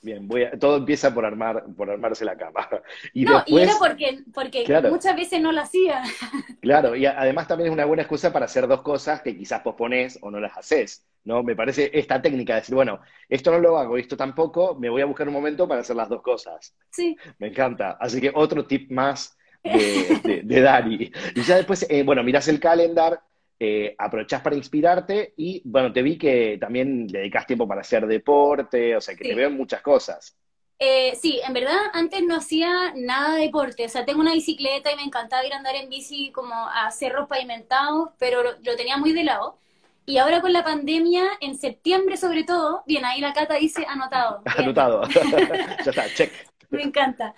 Bien, voy todo empieza por armar, por armarse la cama. Y no, y era porque, porque muchas veces no lo hacía. Claro, y además también es una buena excusa para hacer dos cosas que quizás pospones o no las haces, ¿no? Me parece esta técnica de decir, bueno, esto no lo hago, esto tampoco, me voy a buscar un momento para hacer las dos cosas. Sí. Me encanta. Así que otro tip más de, de, Dani. Y ya después, eh, bueno, miras el calendar, eh, aprovechás para inspirarte y, bueno, te vi que también dedicas tiempo para hacer deporte, o sea, que te veo en muchas cosas. Eh, sí, en verdad antes no hacía nada de deporte, o sea, tengo una bicicleta y me encantaba ir a andar en bici como a cerros pavimentados, pero lo, tenía muy de lado. Y ahora con la pandemia, en septiembre sobre todo, bien, ahí la Cata dice anotado. Anotado, ya está, check. Me encanta.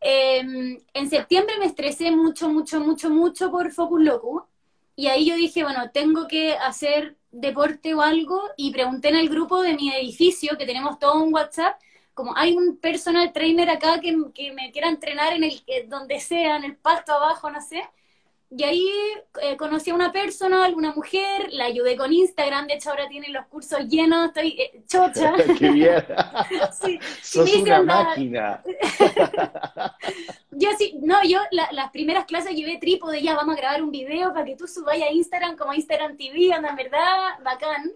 Em, en septiembre me estresé mucho, mucho, mucho, mucho por Focus Locus y ahí yo dije, bueno, tengo que hacer deporte o algo y pregunté en el grupo de mi edificio, que tenemos todo un WhatsApp, como hay un personal trainer acá que, que me quiera entrenar en el donde sea, en el pasto abajo, no sé. Y ahí eh, conocí a una persona, alguna mujer, la ayudé con Instagram, de hecho ahora tiene los cursos llenos, estoy eh, chocha. ¡Qué bien! sí. Sos una máquina. yo sí, no, yo las primeras clases llevé trípode, ya vamos a grabar un video para que tú subas a Instagram como Instagram TV, anda, en verdad, bacán.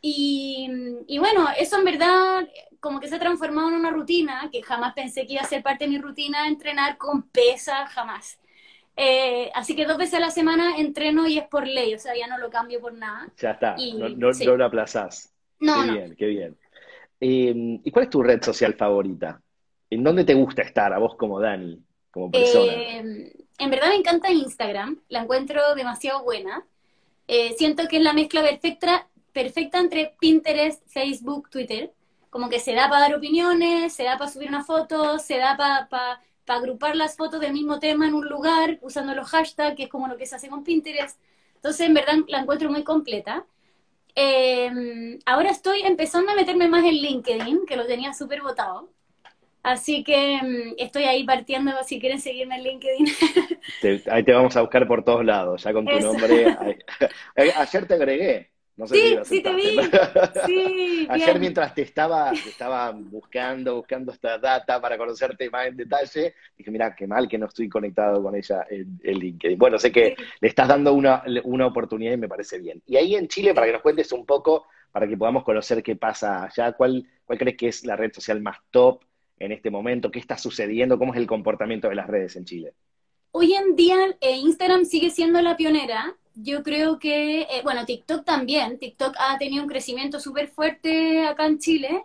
Y, y bueno, eso en verdad como que se ha transformado en una rutina, que jamás pensé que iba a ser parte de mi rutina, entrenar con pesa, jamás. Eh, así que dos veces a la semana entreno y es por ley, o sea, ya no lo cambio por nada. Ya está, no, lo aplazás. No, qué bien, qué bien. Em, ¿Y cuál es tu red social favorita? ¿En dónde te gusta estar a vos como Dani, como persona? Em, en verdad me encanta Instagram, la encuentro demasiado buena. Eh, siento que es la mezcla perfecta, perfecta entre Pinterest, Facebook, Twitter. Como que se da para dar opiniones, se da para subir una foto, se da para para agrupar las fotos del mismo tema en un lugar usando los hashtags, que es como lo que se hace con Pinterest. Entonces, en verdad, la encuentro muy completa. Em, ahora estoy empezando a meterme más en LinkedIn, que lo tenía súper votado. Así que em, estoy ahí partiendo, si quieren seguirme en LinkedIn. ahí te vamos a buscar por todos lados, ya con tu nombre. Ayer te agregué sí, sí te vi. Sí, Ayer mientras te estaba, estaba buscando, buscando esta data para conocerte más en detalle, dije, mira, qué mal que no estoy conectado con ella en, LinkedIn. Bueno, sé que le estás dando una, una oportunidad y me parece bien. Y ahí en Chile, para que nos cuentes un poco, para que podamos conocer qué pasa allá, ¿cuál, cuál crees que es la red social más top en este momento? ¿Qué está sucediendo? ¿Cómo es el comportamiento de las redes en Chile? Hoy en día eh, Instagram sigue siendo la pionera, yo creo que, eh, bueno, TikTok también, TikTok ha tenido un crecimiento súper fuerte acá en Chile.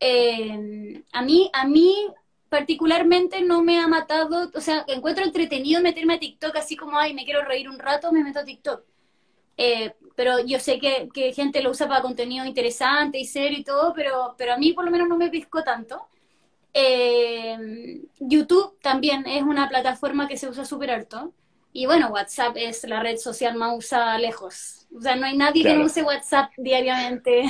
Eh, a mí, a mí particularmente no me ha matado, o sea, encuentro entretenido meterme a TikTok así como, ay, me quiero reír un rato, me meto a TikTok. Eh, pero yo sé que, que, gente lo usa para contenido interesante y serio y todo, pero, pero a mí por lo menos no me pisco tanto. YouTube también es una plataforma que se usa súper alto. Y bueno, WhatsApp es la red social más usada lejos. O sea, no hay nadie que no use WhatsApp diariamente.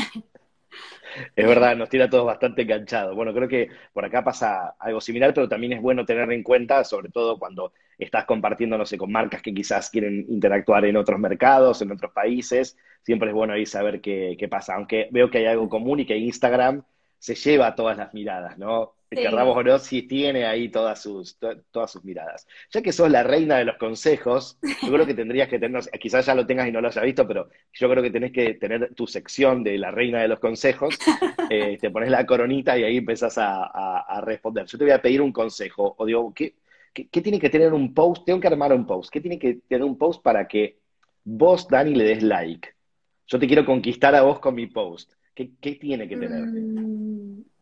Es verdad, nos tira todos bastante enganchados. Bueno, creo que por acá pasa algo similar, pero también es bueno tener en cuenta, sobre todo cuando estás compartiendo, no sé, con marcas que quizás quieren interactuar en otros mercados, en otros países. Siempre es bueno ahí saber qué, qué pasa. Aunque veo que hay algo común y que Instagram se lleva todas las miradas, ¿no? Sí. Querramos o no, sí tiene ahí todas sus, todas sus miradas. Ya que sos la reina de los consejos, yo creo que tendrías que tener, quizás ya lo tengas y no lo hayas visto, pero yo creo que tenés que tener tu sección de la reina de los consejos, eh, te pones la coronita y ahí empezás a, responder. Yo te voy a pedir un consejo, o digo, ¿qué, ¿qué, tiene que tener un post? Tengo que armar un post. ¿Qué tiene que tener un post para que vos, Dani, le des like? Yo te quiero conquistar a vos con mi post. ¿Qué, tiene que tener? Mm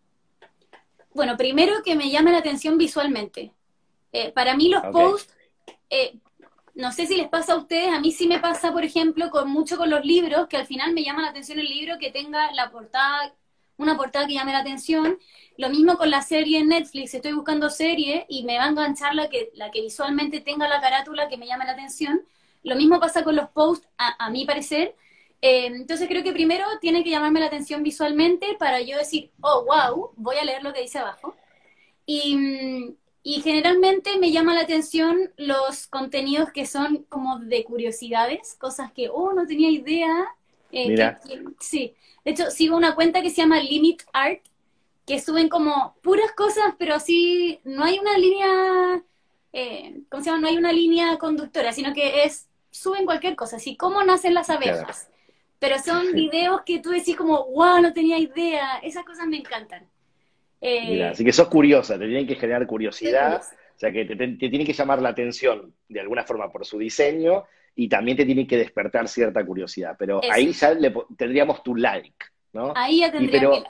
bueno, primero que me llame la atención visualmente. Eh, para mí los posts, eh, no sé si les pasa a ustedes, a mí sí me pasa, por ejemplo, con mucho con los libros, que al final me llama la atención el libro que tenga la portada, una portada que llame la atención. Lo mismo con la serie en Netflix, estoy buscando serie y me va a enganchar la que, la que visualmente tenga la carátula que me llame la atención. Lo mismo pasa con los posts, a, mi parecer. Eh, entonces creo que primero tiene que llamarme la atención visualmente para yo decir, oh, wow, voy a leer lo que dice abajo. Y, y generalmente me llama la atención los contenidos que son como de curiosidades, cosas que, oh, no tenía idea. Eh, Mira. que- que- sí, de hecho sigo una cuenta que se llama Limit Art, que suben como puras cosas, pero así no hay una línea, eh, ¿cómo se llama? No hay una línea conductora, sino que es, suben cualquier cosa, así cómo nacen las abejas. Pero son videos que tú decís como, wow, no tenía idea, esas cosas me encantan. Eh, Mira, así que sos curiosa, te tienen que generar curiosidad, o sea que te, te- te tiene que llamar la atención de alguna forma por su diseño y también te tiene que despertar cierta curiosidad. Pero Eso. ahí ya le tendríamos tu like, ¿no? Ahí ya tendría pero que...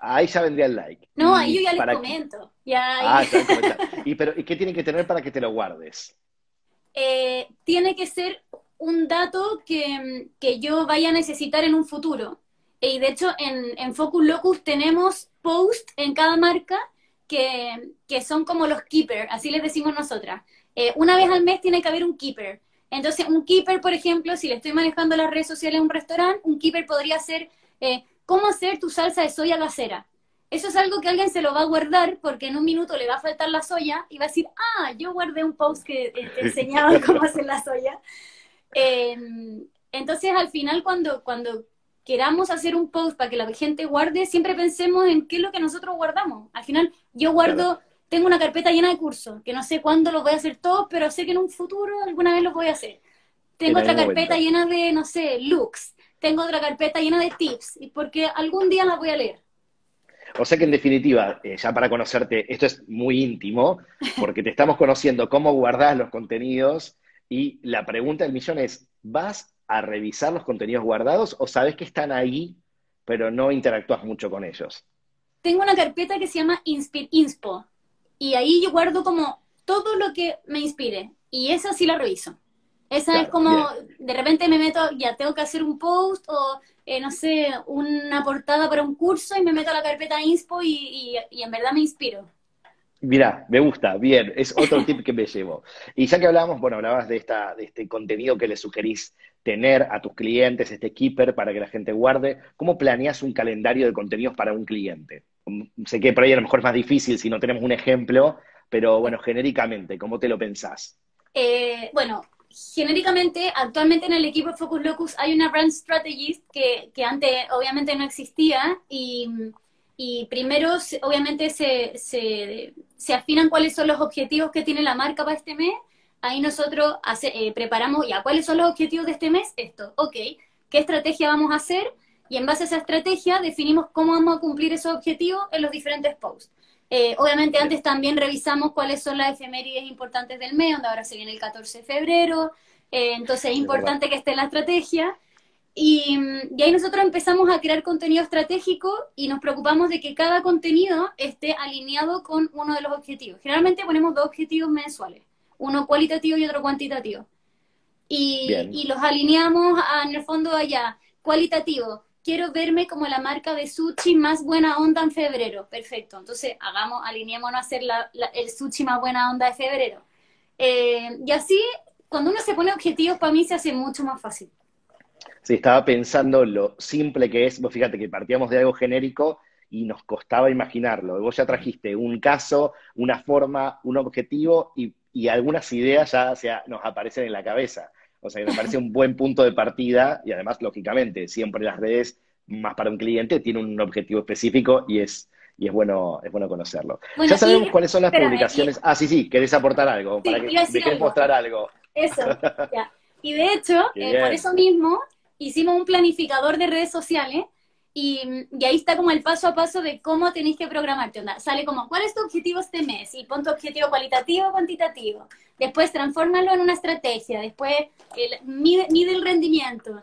ahí ya vendría el like. No, ahí yo ya les comento. Ya Ah, ya. ¿Y, pero, ¿Y qué tiene que tener para que te lo guardes? eh, tiene que ser un dato que, que yo vaya a necesitar en un futuro. Y de hecho, en, en Focus Locus tenemos posts en cada marca que, que son como los keeper, así les decimos nosotras. Eh, una vez al mes tiene que haber un keeper. Entonces, un keeper, por ejemplo, si le estoy manejando las redes sociales a un restaurante, un keeper podría ser eh, cómo hacer tu salsa de soya casera. Eso es algo que alguien se lo va a guardar porque en un minuto le va a faltar la soya y va a decir, ah, yo guardé un post que eh, te enseñaba cómo hacer la soya. Eh, entonces, al final, cuando, cuando queramos hacer un post para que la gente guarde, siempre pensemos en qué es lo que nosotros guardamos. Al final, yo guardo, tengo una carpeta llena de cursos, que no sé cuándo los voy a hacer todos, pero sé que en un futuro alguna vez los voy a hacer. Tengo En otra carpeta momento. llena de, no sé, looks. Tengo otra carpeta llena de tips, y porque algún día las voy a leer. O sea que en definitiva, eh, ya para conocerte, esto es muy íntimo, porque te estamos conociendo cómo guardás los contenidos y la pregunta del millón es, ¿vas a revisar los contenidos guardados o sabes que están ahí, pero no interactúas mucho con ellos? tengo una carpeta que se llama Inspi- Inspo y ahí yo guardo como todo lo que me inspire y esa sí la reviso. Esa Claro, es como, de repente me meto, ya tengo que hacer un post o, eh, no sé, una portada para un curso y me meto a la carpeta Inspo y, y- y en verdad me inspiro. Mira, me gusta, bien, es otro tip que me llevo. Y ya que hablábamos, bueno, hablabas de esta, de este contenido que le sugerís tener a tus clientes, este keeper para que la gente guarde, ¿cómo planeas un calendario de contenidos para un cliente? Sé que por ahí a lo mejor es más difícil si no tenemos un ejemplo, pero bueno, genéricamente, ¿cómo te lo pensás? Eh, bueno, genéricamente, actualmente en el equipo Focus Locus hay una brand strategist que, que antes obviamente no existía y, y primero obviamente se, se, se afinan cuáles son los objetivos que tiene la marca para este mes. Ahí nosotros hace- eh, preparamos ya cuáles son los objetivos de este mes. Esto, ok, ¿qué estrategia vamos a hacer? Y en base a esa estrategia definimos cómo vamos a cumplir esos objetivos en los diferentes posts. Eh, obviamente antes también revisamos cuáles son las efemérides importantes del mes, donde ahora se viene el 14 de febrero, eh, entonces es Es importante que esté en la estrategia. Y, mm, y ahí nosotros empezamos a crear contenido estratégico y nos preocupamos de que cada contenido esté alineado con uno de los objetivos. Generalmente ponemos dos objetivos mensuales, uno cualitativo y otro cuantitativo. Y, los alineamos a, en el fondo allá, cualitativo. Quiero verme como la marca de sushi más buena onda en febrero. Perfecto. Entonces, hagamos, alineémonos a hacer la- la- el sushi más buena onda de febrero. Eh, y así, cuando uno se pone objetivos, para mí se hace mucho más fácil. Sí, estaba pensando lo simple que es, vos fíjate que partíamos de algo genérico y nos costaba imaginarlo. Vos ya trajiste un caso, una forma, un objetivo y, y algunas ideas ya, ya nos aparecen en la cabeza. O sea, que me parece un buen punto de partida y además, lógicamente, siempre las redes, más para un cliente, tiene un objetivo específico y es, y es bueno, es bueno conocerlo. Bueno, ya sabemos y- cuáles son las espérame, publicaciones. Ah, sí, sí, querés aportar algo, Sí, para que me querés algo. mostrar algo. Eso, ya. Y de hecho, eh, por eso mismo, hicimos un planificador de redes sociales y, y ahí está como el paso a paso de cómo tenéis que programarte. Onda, sale como, ¿cuál es tu objetivo este mes? Y pon tu objetivo cualitativo o cuantitativo. Después transfórmalo en una estrategia. Después el- mide, mide el rendimiento.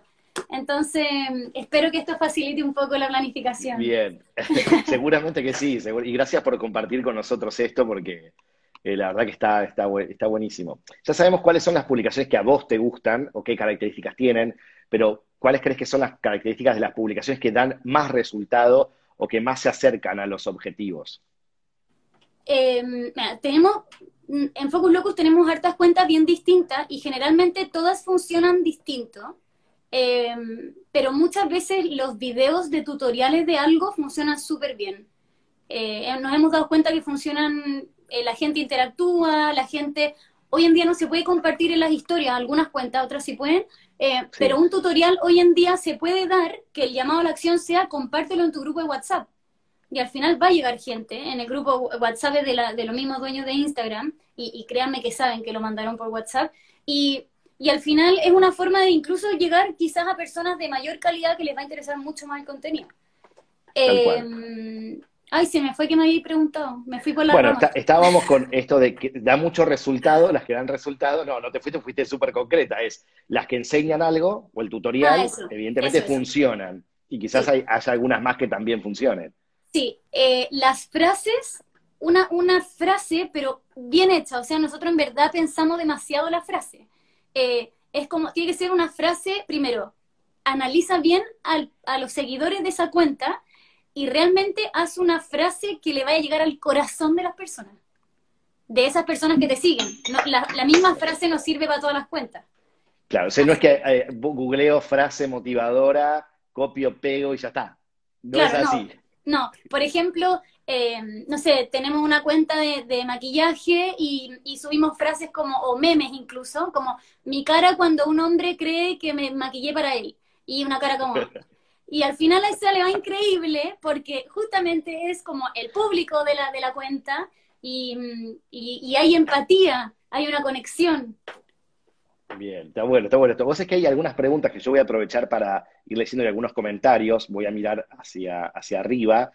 Entonces, espero que esto facilite un poco la planificación. Bien, seguramente que sí, y gracias por compartir con nosotros esto porque eh, la verdad que está, está, está buenísimo. Ya sabemos cuáles son las publicaciones que a vos te gustan o qué características tienen, pero ¿cuáles crees que son las características de las publicaciones que dan más resultado o que más se acercan a los objetivos? Mira, tenemos, mm, en Focus Locus tenemos hartas cuentas bien distintas y generalmente todas funcionan distinto. Em, pero muchas veces los videos de tutoriales de algo funcionan súper bien. Eh, nos hemos dado cuenta que funcionan, eh, la gente interactúa, la gente... Hoy en día no se puede compartir en las historias, algunas cuentas, otras sí pueden, eh, pero un tutorial hoy en día se puede dar que el llamado a la acción sea compártelo en tu grupo de WhatsApp. Y al final va a llegar gente en el grupo WhatsApp de, la, de los mismos dueños de Instagram, y, y créanme que saben que lo mandaron por WhatsApp, y y al final es una forma de incluso llegar quizás a personas de mayor calidad que les va a interesar mucho más el contenido. Eh, ay, se me fue que me había preguntado, me fui por la Bueno, estábamos con esto de que da mucho resultado, las que dan resultado, no, no te fuiste, fuiste súper concreta, es las que enseñan algo o el tutorial, ah, evidentemente funcionan. Y quizás hay, haya algunas más que también funcionen. Sí, eh, las frases, una, una frase, pero bien hecha, o sea, nosotros en verdad pensamos demasiado la frase. Eh, es como, tiene que ser una frase, primero, analiza bien a los seguidores de esa cuenta y realmente haz una frase que le vaya a llegar al corazón de las personas, de esas personas que te siguen. la, misma frase no sirve para todas las cuentas. Claro, o sea, no es que eh, googleo frase motivadora, copio, pego y ya está. No es así. no, por ejemplo, eh, no sé, tenemos una cuenta de, maquillaje y, subimos frases como, o memes incluso, como mi cara cuando un hombre cree que me maquillé para él. Y una cara como... Y al final a eso le va increíble porque justamente es como el público de la, de la cuenta y, y, hay empatía, hay una conexión. Bien, está bueno, está bueno. Vos es que hay algunas preguntas que yo voy a aprovechar para ir leyendo algunos comentarios. Voy a mirar hacia, hacia arriba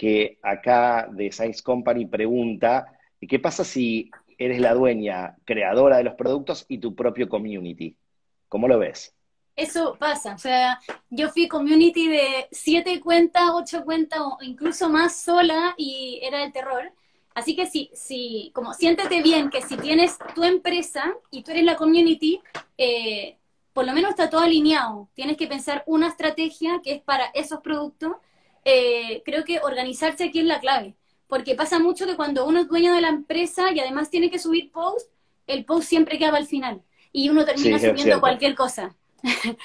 que acá de Science Company pregunta, ¿qué pasa si eres la dueña, creadora de los productos y tu propio community? ¿Cómo lo ves? Eso pasa, o sea, yo fui community de siete cuentas, ocho cuentas o incluso más sola y era el terror. Así que sí, sí, como siéntete bien que si tienes tu empresa y tú eres la community, eh, por lo menos está todo alineado. Tienes que pensar una estrategia que es para esos productos eh, creo que organizarse aquí es la clave, porque pasa mucho que cuando uno es dueño de la empresa y además tiene que subir post, el post siempre queda al final y uno termina subiendo cualquier cosa.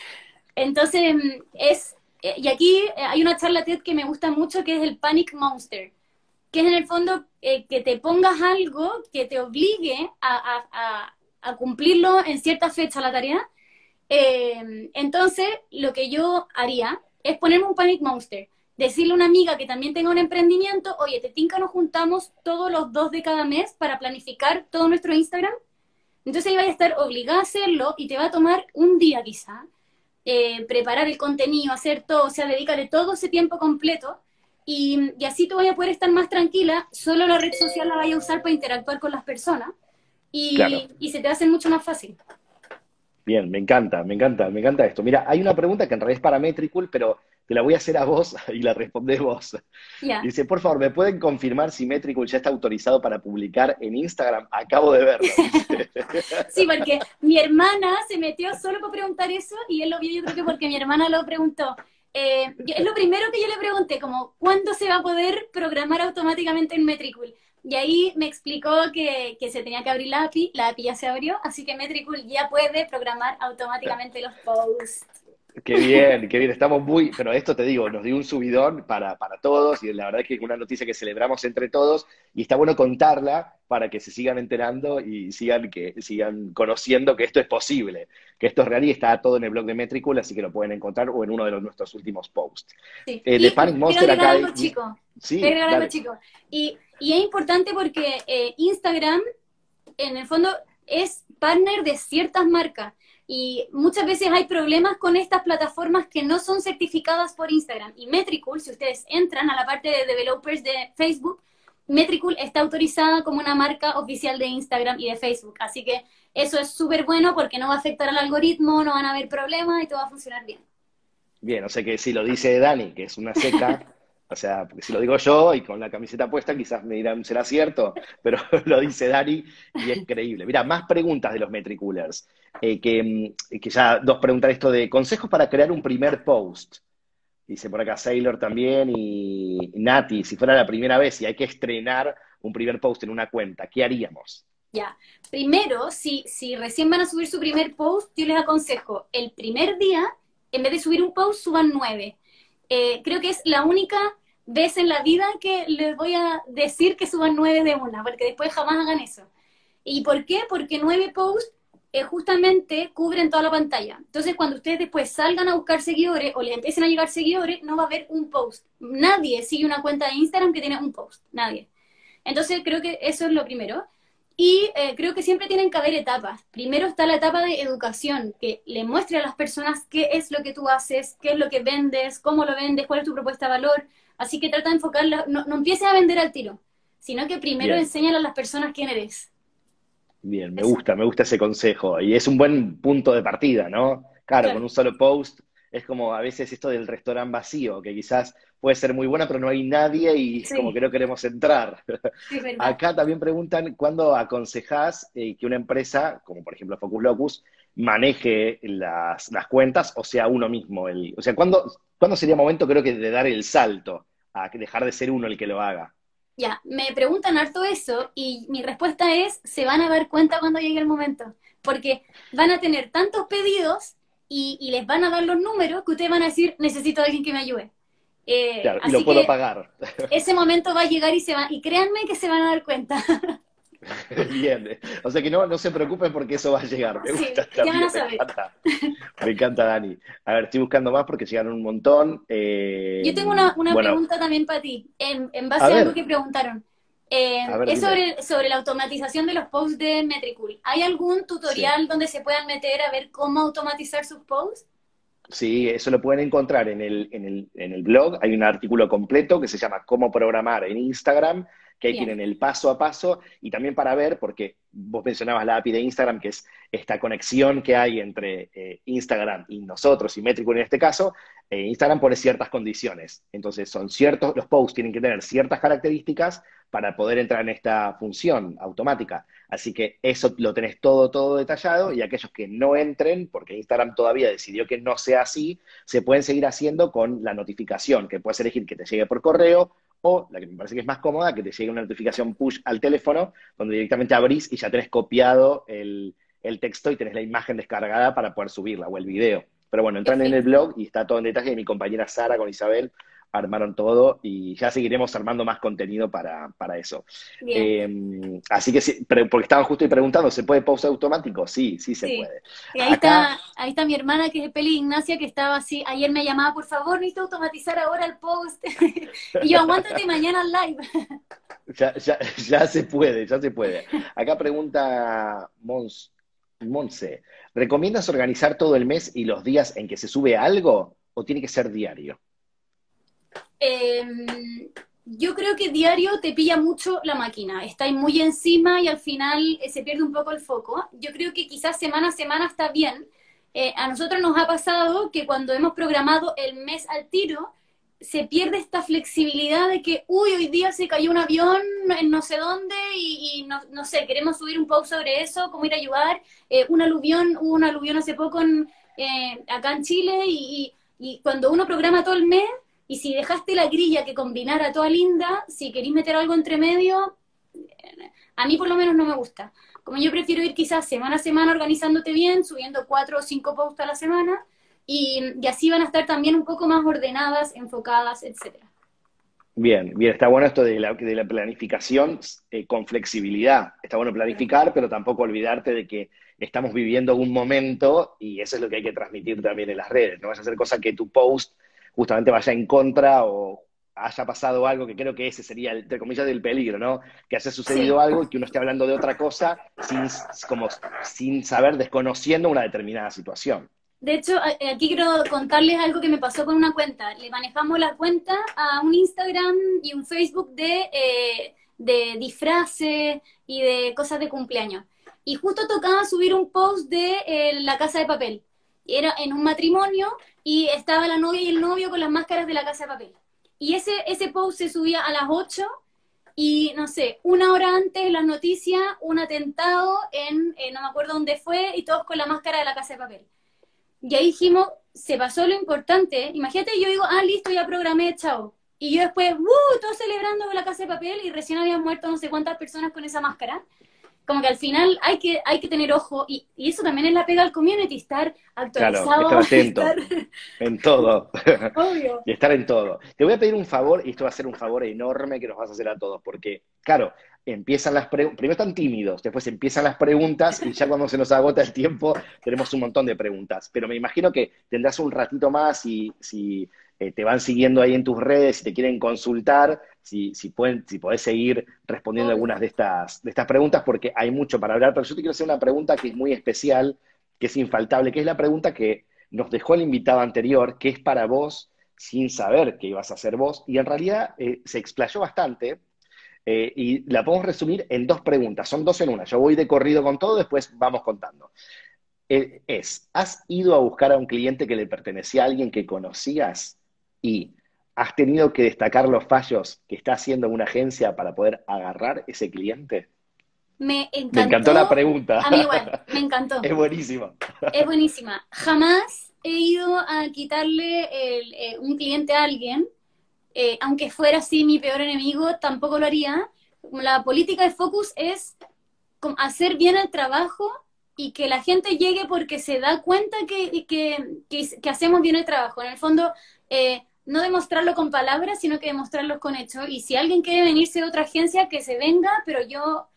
Entonces, es, eh, y aquí eh, hay una charla TED que me gusta mucho que es el Panic Monster, que es en el fondo que te pongas algo que te obligue a, cumplirlo en cierta fecha la tarea. entonces, lo que yo haría es ponerme un Panic Monster decirle a una amiga que también tenga un emprendimiento, oye, te tinca, nos juntamos todos los dos de cada mes para planificar todo nuestro Instagram. Entonces ahí vas a estar obligada a hacerlo y te va a tomar un día quizá, eh, preparar el contenido, hacer todo, o sea, dedicarle todo ese tiempo completo y, así tú vas a poder estar más tranquila, solo la red social la vaya a usar para interactuar con las personas y, y se te hace mucho más fácil. Bien, me encanta, me encanta, me encanta esto. Mira, hay una pregunta que en realidad es para Metricool, pero te la voy a hacer a vos y la respondés vos. Dice, por favor, ¿me pueden confirmar si Metricool ya está autorizado para publicar en Instagram? Acabo de verlo. sí, porque mi hermana se metió solo para preguntar eso y él lo vio, yo creo que porque mi hermana lo preguntó. Eh, es lo primero que yo le pregunté, como, ¿cuándo se va a poder programar automáticamente en Metricool? Y ahí me explicó que, que, se tenía que abrir la API, la API ya se abrió, así que Metricool ya puede programar automáticamente los posts. Qué bien, qué bien, estamos muy, pero esto te digo, nos dio un subidón para, para todos y la verdad es que es una noticia que celebramos entre todos y está bueno contarla para que se sigan enterando y sigan, que, sigan conociendo que esto es posible, que esto es real y está todo en el blog de Metricool, así que lo pueden encontrar o en uno de los, nuestros últimos posts. Sí. Eh, de Panic Monster acá. Algo, chico. Sí, algo, chico. Y, y, es importante porque eh, Instagram, en el fondo, es partner de ciertas marcas. Y muchas veces hay problemas con estas plataformas que no son certificadas por Instagram. Y Metricool, si ustedes entran a la parte de developers de Facebook, Metricool está autorizada como una marca oficial de Instagram y de Facebook. Así que eso es súper bueno porque no va a afectar al algoritmo, no van a haber problemas y todo va a funcionar bien. Bien, o sea que si lo dice Dani, que es una seca, O sea, porque si lo digo yo y con la camiseta puesta, quizás me dirán, será cierto, pero lo dice Dani y es creíble. Mira, más preguntas de los Metricoolers. Eh, que, mm, que, ya dos preguntas esto de consejos para crear un primer post. Dice por acá Sailor también y Nati, si fuera la primera vez y hay que estrenar un primer post en una cuenta, ¿qué haríamos? Ya, primero, si, si recién van a subir su primer post, yo les aconsejo el primer día en vez de subir un post, suban nueve. Eh, creo que es la única vez en la vida que les voy a decir que suban nueve de una, porque después jamás hagan eso. ¿Y por qué? Porque nueve posts eh, justamente cubren toda la pantalla. Entonces, cuando ustedes después salgan a buscar seguidores o les empiecen a llegar seguidores, no va a haber un post. Nadie sigue una cuenta de Instagram que tiene un post. Nadie. Entonces, creo que eso es lo primero. Y eh, creo que siempre tienen que haber etapas. Primero está la etapa de educación, que le muestre a las personas qué es lo que tú haces, qué es lo que vendes, cómo lo vendes, cuál es tu propuesta de valor. Así que trata de enfocarla, no, no empieces a vender al tiro, sino que primero enséñale a las personas quién eres. Bien, me gusta, me gusta ese consejo. Y es un buen punto de partida, ¿no? Claro, con un solo post es como a veces esto del restaurante vacío, que quizás puede ser muy buena, pero no hay nadie y es como que no queremos entrar. Acá también preguntan cuándo aconsejás eh, que una empresa, como por ejemplo Focus Locus, maneje las, cuentas o sea uno mismo. El, o sea, ¿cuándo, ¿cuándo sería momento creo que de dar el salto a dejar de ser uno el que lo haga? Ya, me preguntan harto eso y mi respuesta es, se van a dar cuenta cuando llegue el momento, porque van a tener tantos pedidos y, les van a dar los números que ustedes van a decir, necesito a alguien que me ayude. Eh, claro, y lo puedo pagar. Ese momento va a llegar y se va, y créanme que se van a dar cuenta. Bien, o sea que no, no se preocupen porque eso va a llegar. Me gusta a saber. Me encanta. me encanta, Dani. A ver, estoy buscando más porque llegaron un montón. Eh, Yo tengo una, pregunta también para ti, en, base a, algo que preguntaron. Eh, es sobre, sobre la automatización de los posts de Metricool. ¿Hay algún tutorial donde se puedan meter a ver cómo automatizar sus posts? Sí, eso lo pueden encontrar en el, en el, en el blog. Hay un artículo completo que se llama Cómo programar en Instagram que ahí tienen el paso a paso y también para ver, porque vos mencionabas la API de Instagram, que es esta conexión que hay entre eh, Instagram y nosotros y Metricool en este caso, eh, Instagram pone ciertas condiciones. Entonces, son ciertos, los posts tienen que tener ciertas características para poder entrar en esta función automática. Así que eso lo tenés todo, todo detallado y aquellos que no entren, porque Instagram todavía decidió que no sea así, se pueden seguir haciendo con la notificación, que puedes elegir que te llegue por correo o la que me parece que es más cómoda, que te llegue una notificación push al teléfono, donde directamente abrís y ya tenés copiado el, texto y tenés la imagen descargada para poder subirla, o el video. Pero bueno, entran en el blog y está todo en detalle. Y mi compañera Sara con Isabel armaron todo y ya seguiremos armando más contenido para, eso. Eh, así que sí, porque estaban justo ahí preguntando, ¿se puede pause automático? Sí, sí se puede. Y ahí, está, ahí está mi hermana que es de Peli Ignacia, que estaba así, ayer me llamaba, por favor, necesito automatizar ahora el post. y yo, aguántate mañana al live. ya, ya, ya se puede, ya se puede. Acá pregunta Mons, Monse, ¿recomiendas organizar todo el mes y los días en que se sube algo o tiene que ser diario? Em, yo creo que diario te pilla mucho la máquina, estáis muy encima y al final eh, se pierde un poco el foco. Yo creo que quizás semana a semana está bien. Eh, a nosotros nos ha pasado que cuando hemos programado el mes al tiro, se pierde esta flexibilidad de que, uy, hoy día se cayó un avión en no sé dónde y, no, sé, queremos subir un post sobre eso, cómo ir a ayudar. Eh, un aluvión, hubo un aluvión hace poco acá en Chile y, y cuando uno programa todo el mes, y si dejaste la grilla que combinara toda linda, si queréis meter algo entre medio, a mí por lo menos no me gusta. Como yo prefiero ir quizás semana a semana organizándote bien, subiendo cuatro o cinco posts a la semana, y, así van a estar también un poco más ordenadas, enfocadas, etcétera. Bien, bien, está bueno esto de la, planificación eh, con flexibilidad. Está bueno planificar, pero tampoco olvidarte de que estamos viviendo un momento y eso es lo que hay que transmitir también en las redes. No vas a hacer cosas que tu post justamente vaya en contra o haya pasado algo, que creo que ese sería, el, entre comillas, del peligro, ¿no? Que haya sucedido algo y que uno esté hablando de otra cosa sin, como, sin saber, desconociendo una determinada situación. De hecho, aquí quiero contarles algo que me pasó con una cuenta. Le manejamos la cuenta a un Instagram y un Facebook de, eh, de disfraces y de cosas de cumpleaños. Y justo tocaba subir un post de eh, la casa de papel. Era en un matrimonio y estaba la novia y el novio con las máscaras de la casa de papel. Y ese, ese post se subía a las 8 y no sé, una hora antes las noticias, un atentado en, eh, no me acuerdo dónde fue, y todos con la máscara de la casa de papel. Y ahí dijimos, se pasó lo importante. Imagínate, yo digo, ah, listo, ya programé, chao. Y yo después, ¡uh! Todos celebrando con la casa de papel y recién habían muerto no sé cuántas personas con esa máscara. Como que al final hay que, hay que tener ojo, y, eso también es la pega al community, estar actualizado. Claro, estar atento en todo. Obvio. y estar en todo. Te voy a pedir un favor, y esto va a ser un favor enorme que nos vas a hacer a todos, porque, claro, empiezan las preguntas, primero están tímidos, después empiezan las preguntas, y ya cuando se nos agota el tiempo, tenemos un montón de preguntas. Pero me imagino que tendrás un ratito más y si eh, te van siguiendo ahí en tus redes, si te quieren consultar, si, si, pueden, si podés seguir respondiendo algunas de estas, de estas preguntas, porque hay mucho para hablar. Pero yo te quiero hacer una pregunta que es muy especial, que es infaltable, que es la pregunta que nos dejó el invitado anterior, que es para vos sin saber que ibas a hacer vos, y en realidad eh, se explayó bastante, eh, y la podemos resumir en dos preguntas, son dos en una. Yo voy de corrido con todo, después vamos contando. es, ¿has ido a buscar a un cliente que le pertenecía a alguien que conocías y ¿Has tenido que destacar los fallos que está haciendo una agencia para poder agarrar ese cliente? Me encantó. Me encantó la pregunta. A mí igual, me encantó. Es buenísima. Es buenísima. Jamás he ido a quitarle eh, un cliente a alguien, eh, aunque fuera así mi peor enemigo, tampoco lo haría. La política de Focus es hacer bien el trabajo y que la gente llegue porque se da cuenta que, que, que, hacemos bien el trabajo. En el fondo, eh, no demostrarlo con palabras, sino que demostrarlo con hechos. Y si alguien quiere venirse de otra agencia, que se venga, pero yo,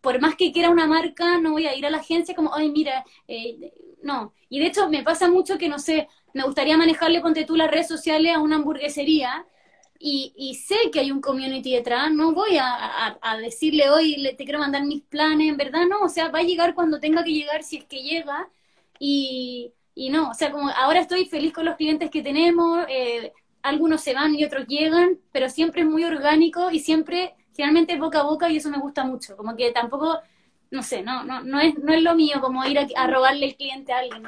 por más que quiera una marca, no voy a ir a la agencia como, ay, mira, eh, no. Y de hecho me pasa mucho que, no sé, me gustaría manejarle, ponte tú, las redes sociales a una hamburguesería. Y, sé que hay un community detrás, no voy a, decirle hoy le, te quiero mandar mis planes, en verdad no, o sea, va a llegar cuando tenga que llegar, si es que llega, y, y no, o sea, como ahora estoy feliz con los clientes que tenemos, eh, algunos se van y otros llegan, pero siempre es muy orgánico y siempre, generalmente es boca a boca y eso me gusta mucho. Como que tampoco, no sé, no, no, no, es, no es lo mío como ir a, robarle el cliente a alguien.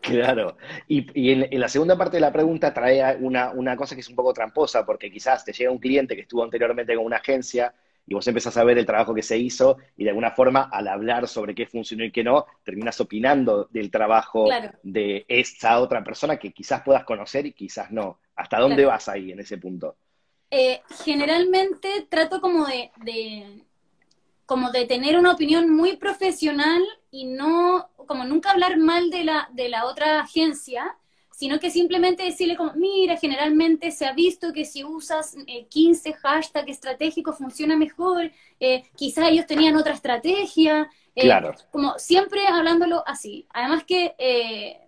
Claro, y, en, la segunda parte de la pregunta trae una, una cosa que es un poco tramposa, porque quizás te llega un cliente que estuvo anteriormente con una agencia y vos empezás a ver el trabajo que se hizo y de alguna forma al hablar sobre qué funcionó y qué no, terminas opinando del trabajo de esa otra persona que quizás puedas conocer y quizás no. ¿Hasta dónde vas ahí en ese punto? Eh, generalmente trato como de, de, como de tener una opinión muy profesional y no, como nunca hablar mal de la, de la otra agencia, sino que simplemente decirle como, mira, generalmente se ha visto que si usas 15 eh, hashtags estratégicos funciona mejor, eh, quizás ellos tenían otra estrategia, eh, claro. como siempre hablándolo así. Además que, eh,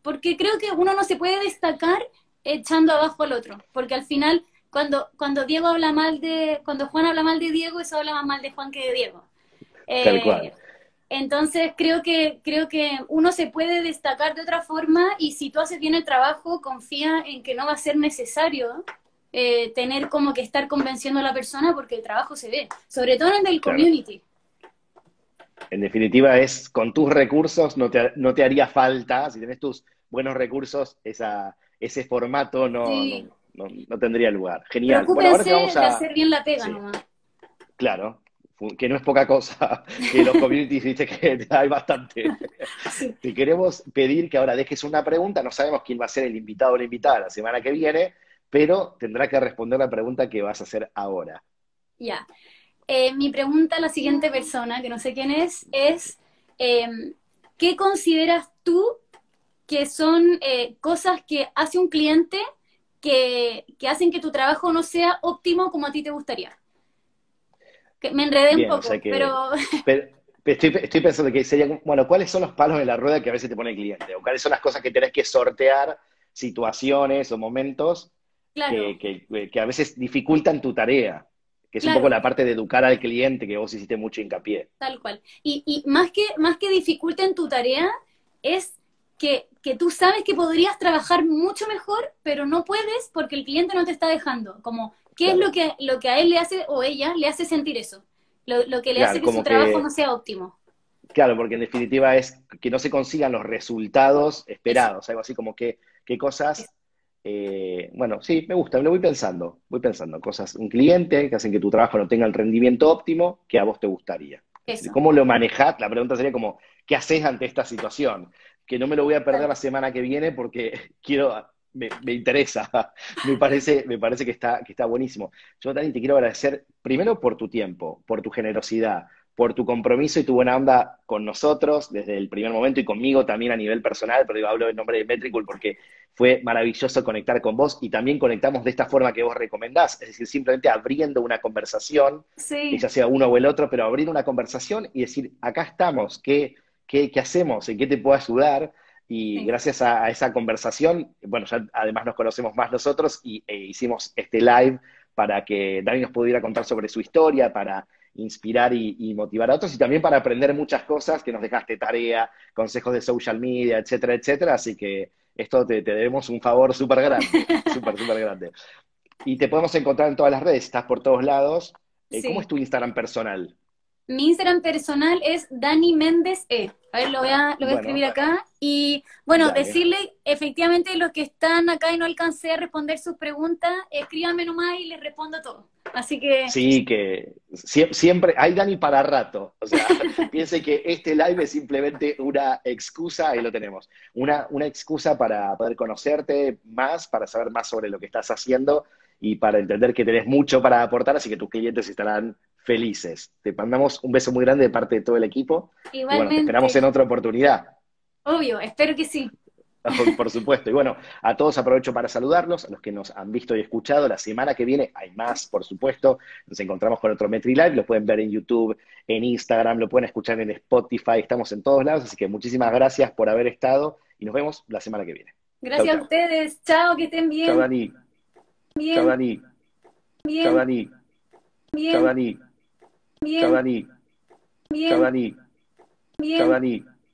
porque creo que uno no se puede destacar echando abajo al otro, porque al final cuando, cuando Diego habla mal de, cuando Juan habla mal de Diego, eso habla más mal de Juan que de Diego. Tal cual. Entonces creo que, creo que uno se puede destacar de otra forma y si tú haces bien el trabajo, confía en que no va a ser necesario eh, tener como que estar convenciendo a la persona porque el trabajo se ve, sobre todo en el community. En definitiva es, con tus recursos no te, no te haría falta, si tienes tus buenos recursos, esa, ese formato no, no, tendría lugar. Genial. Bueno, ahora vamos a... de hacer bien la pega nomás. Claro, que no es poca cosa, que los communities dice que hay bastante. Te queremos pedir que ahora dejes una pregunta, no sabemos quién va a ser el invitado o la invitada la semana que viene, pero tendrá que responder la pregunta que vas a hacer ahora. Ya. Eh, mi pregunta a la siguiente persona, que no sé quién es, es, em, ¿qué consideras tú que son eh, cosas que hace un cliente que, que hacen que tu trabajo no sea óptimo como a ti te gustaría? me enredé un poco, pero... estoy, pensando que sería, bueno, ¿cuáles son los palos en la rueda que a veces te pone el cliente? ¿O cuáles son las cosas que tenés que sortear, situaciones o momentos que, a veces dificultan tu tarea? Que es un poco la parte de educar al cliente que vos hiciste mucho hincapié. Tal cual. Y, más, que, más que dificulten tu tarea, es que, que, tú sabes que podrías trabajar mucho mejor, pero no puedes porque el cliente no te está dejando. Como ¿Qué es lo que, lo que a él le hace o ella le hace sentir eso? Lo, que le hace que su trabajo no sea óptimo. Claro, porque en definitiva es que no se consigan los resultados esperados, algo así como que qué cosas, eh, bueno, sí, me gusta, lo voy pensando, voy pensando, cosas, un cliente que hacen que tu trabajo no tenga el rendimiento óptimo que a vos te gustaría. ¿Cómo lo manejás? La pregunta sería como, ¿qué haces ante esta situación? Que no me lo voy a perder la semana que viene porque quiero me, interesa, me parece, me parece que, está, que está buenísimo. Yo también te quiero agradecer primero por tu tiempo, por tu generosidad, por tu compromiso y tu buena onda con nosotros desde el primer momento y conmigo también a nivel personal, pero digo, hablo en nombre de Metricool porque fue maravilloso conectar con vos y también conectamos de esta forma que vos recomendás, es decir, simplemente abriendo una conversación, ya sea uno o el otro, pero abriendo una conversación y decir, acá estamos, ¿qué, qué, hacemos? ¿En qué te puedo ayudar? Y gracias a, esa conversación, bueno, ya además nos conocemos más nosotros y e hicimos este live para que Dani nos pudiera contar sobre su historia, para inspirar y, motivar a otros y también para aprender muchas cosas que nos dejaste tarea, consejos de social media, etcétera, etcétera. Así que esto te, debemos un favor súper grande, súper, súper grande. Y te podemos encontrar en todas las redes, estás por todos lados. Eh, ¿Cómo es tu Instagram personal? Mi Instagram personal es Dani Méndez E. A ver, lo voy a, lo voy a escribir acá. Y bueno, decirle, efectivamente, los que están acá y no alcancé a responder sus preguntas, escríbanme nomás y les respondo todo. Así que. Sí, que siempre, hay Dani para rato. O sea, piense que este live es simplemente una excusa, ahí lo tenemos. Una, una excusa para poder conocerte más, para saber más sobre lo que estás haciendo y para entender que tenés mucho para aportar, así que tus clientes estarán felices. Te mandamos un beso muy grande de parte de todo el equipo. Igualmente. Y bueno, te esperamos en otra oportunidad. Obvio, espero que sí. Por supuesto. Y bueno, a todos aprovecho para saludarlos, a los que nos han visto y escuchado. La semana que viene hay más, por supuesto. Nos encontramos con otro Metri Live. Lo pueden ver en YouTube, en Instagram, lo pueden escuchar en Spotify. Estamos en todos lados. Así que muchísimas gracias por haber estado y nos vemos la semana que viene. Gracias a ustedes. Chao, que estén bien. Chao, Dani. Bien. Chao, Dani. Bien. Chao, Dani. Bien. Dani. Bien. Chao, Dani. Bien. Chao, Dani. Bien. Chao, Dani.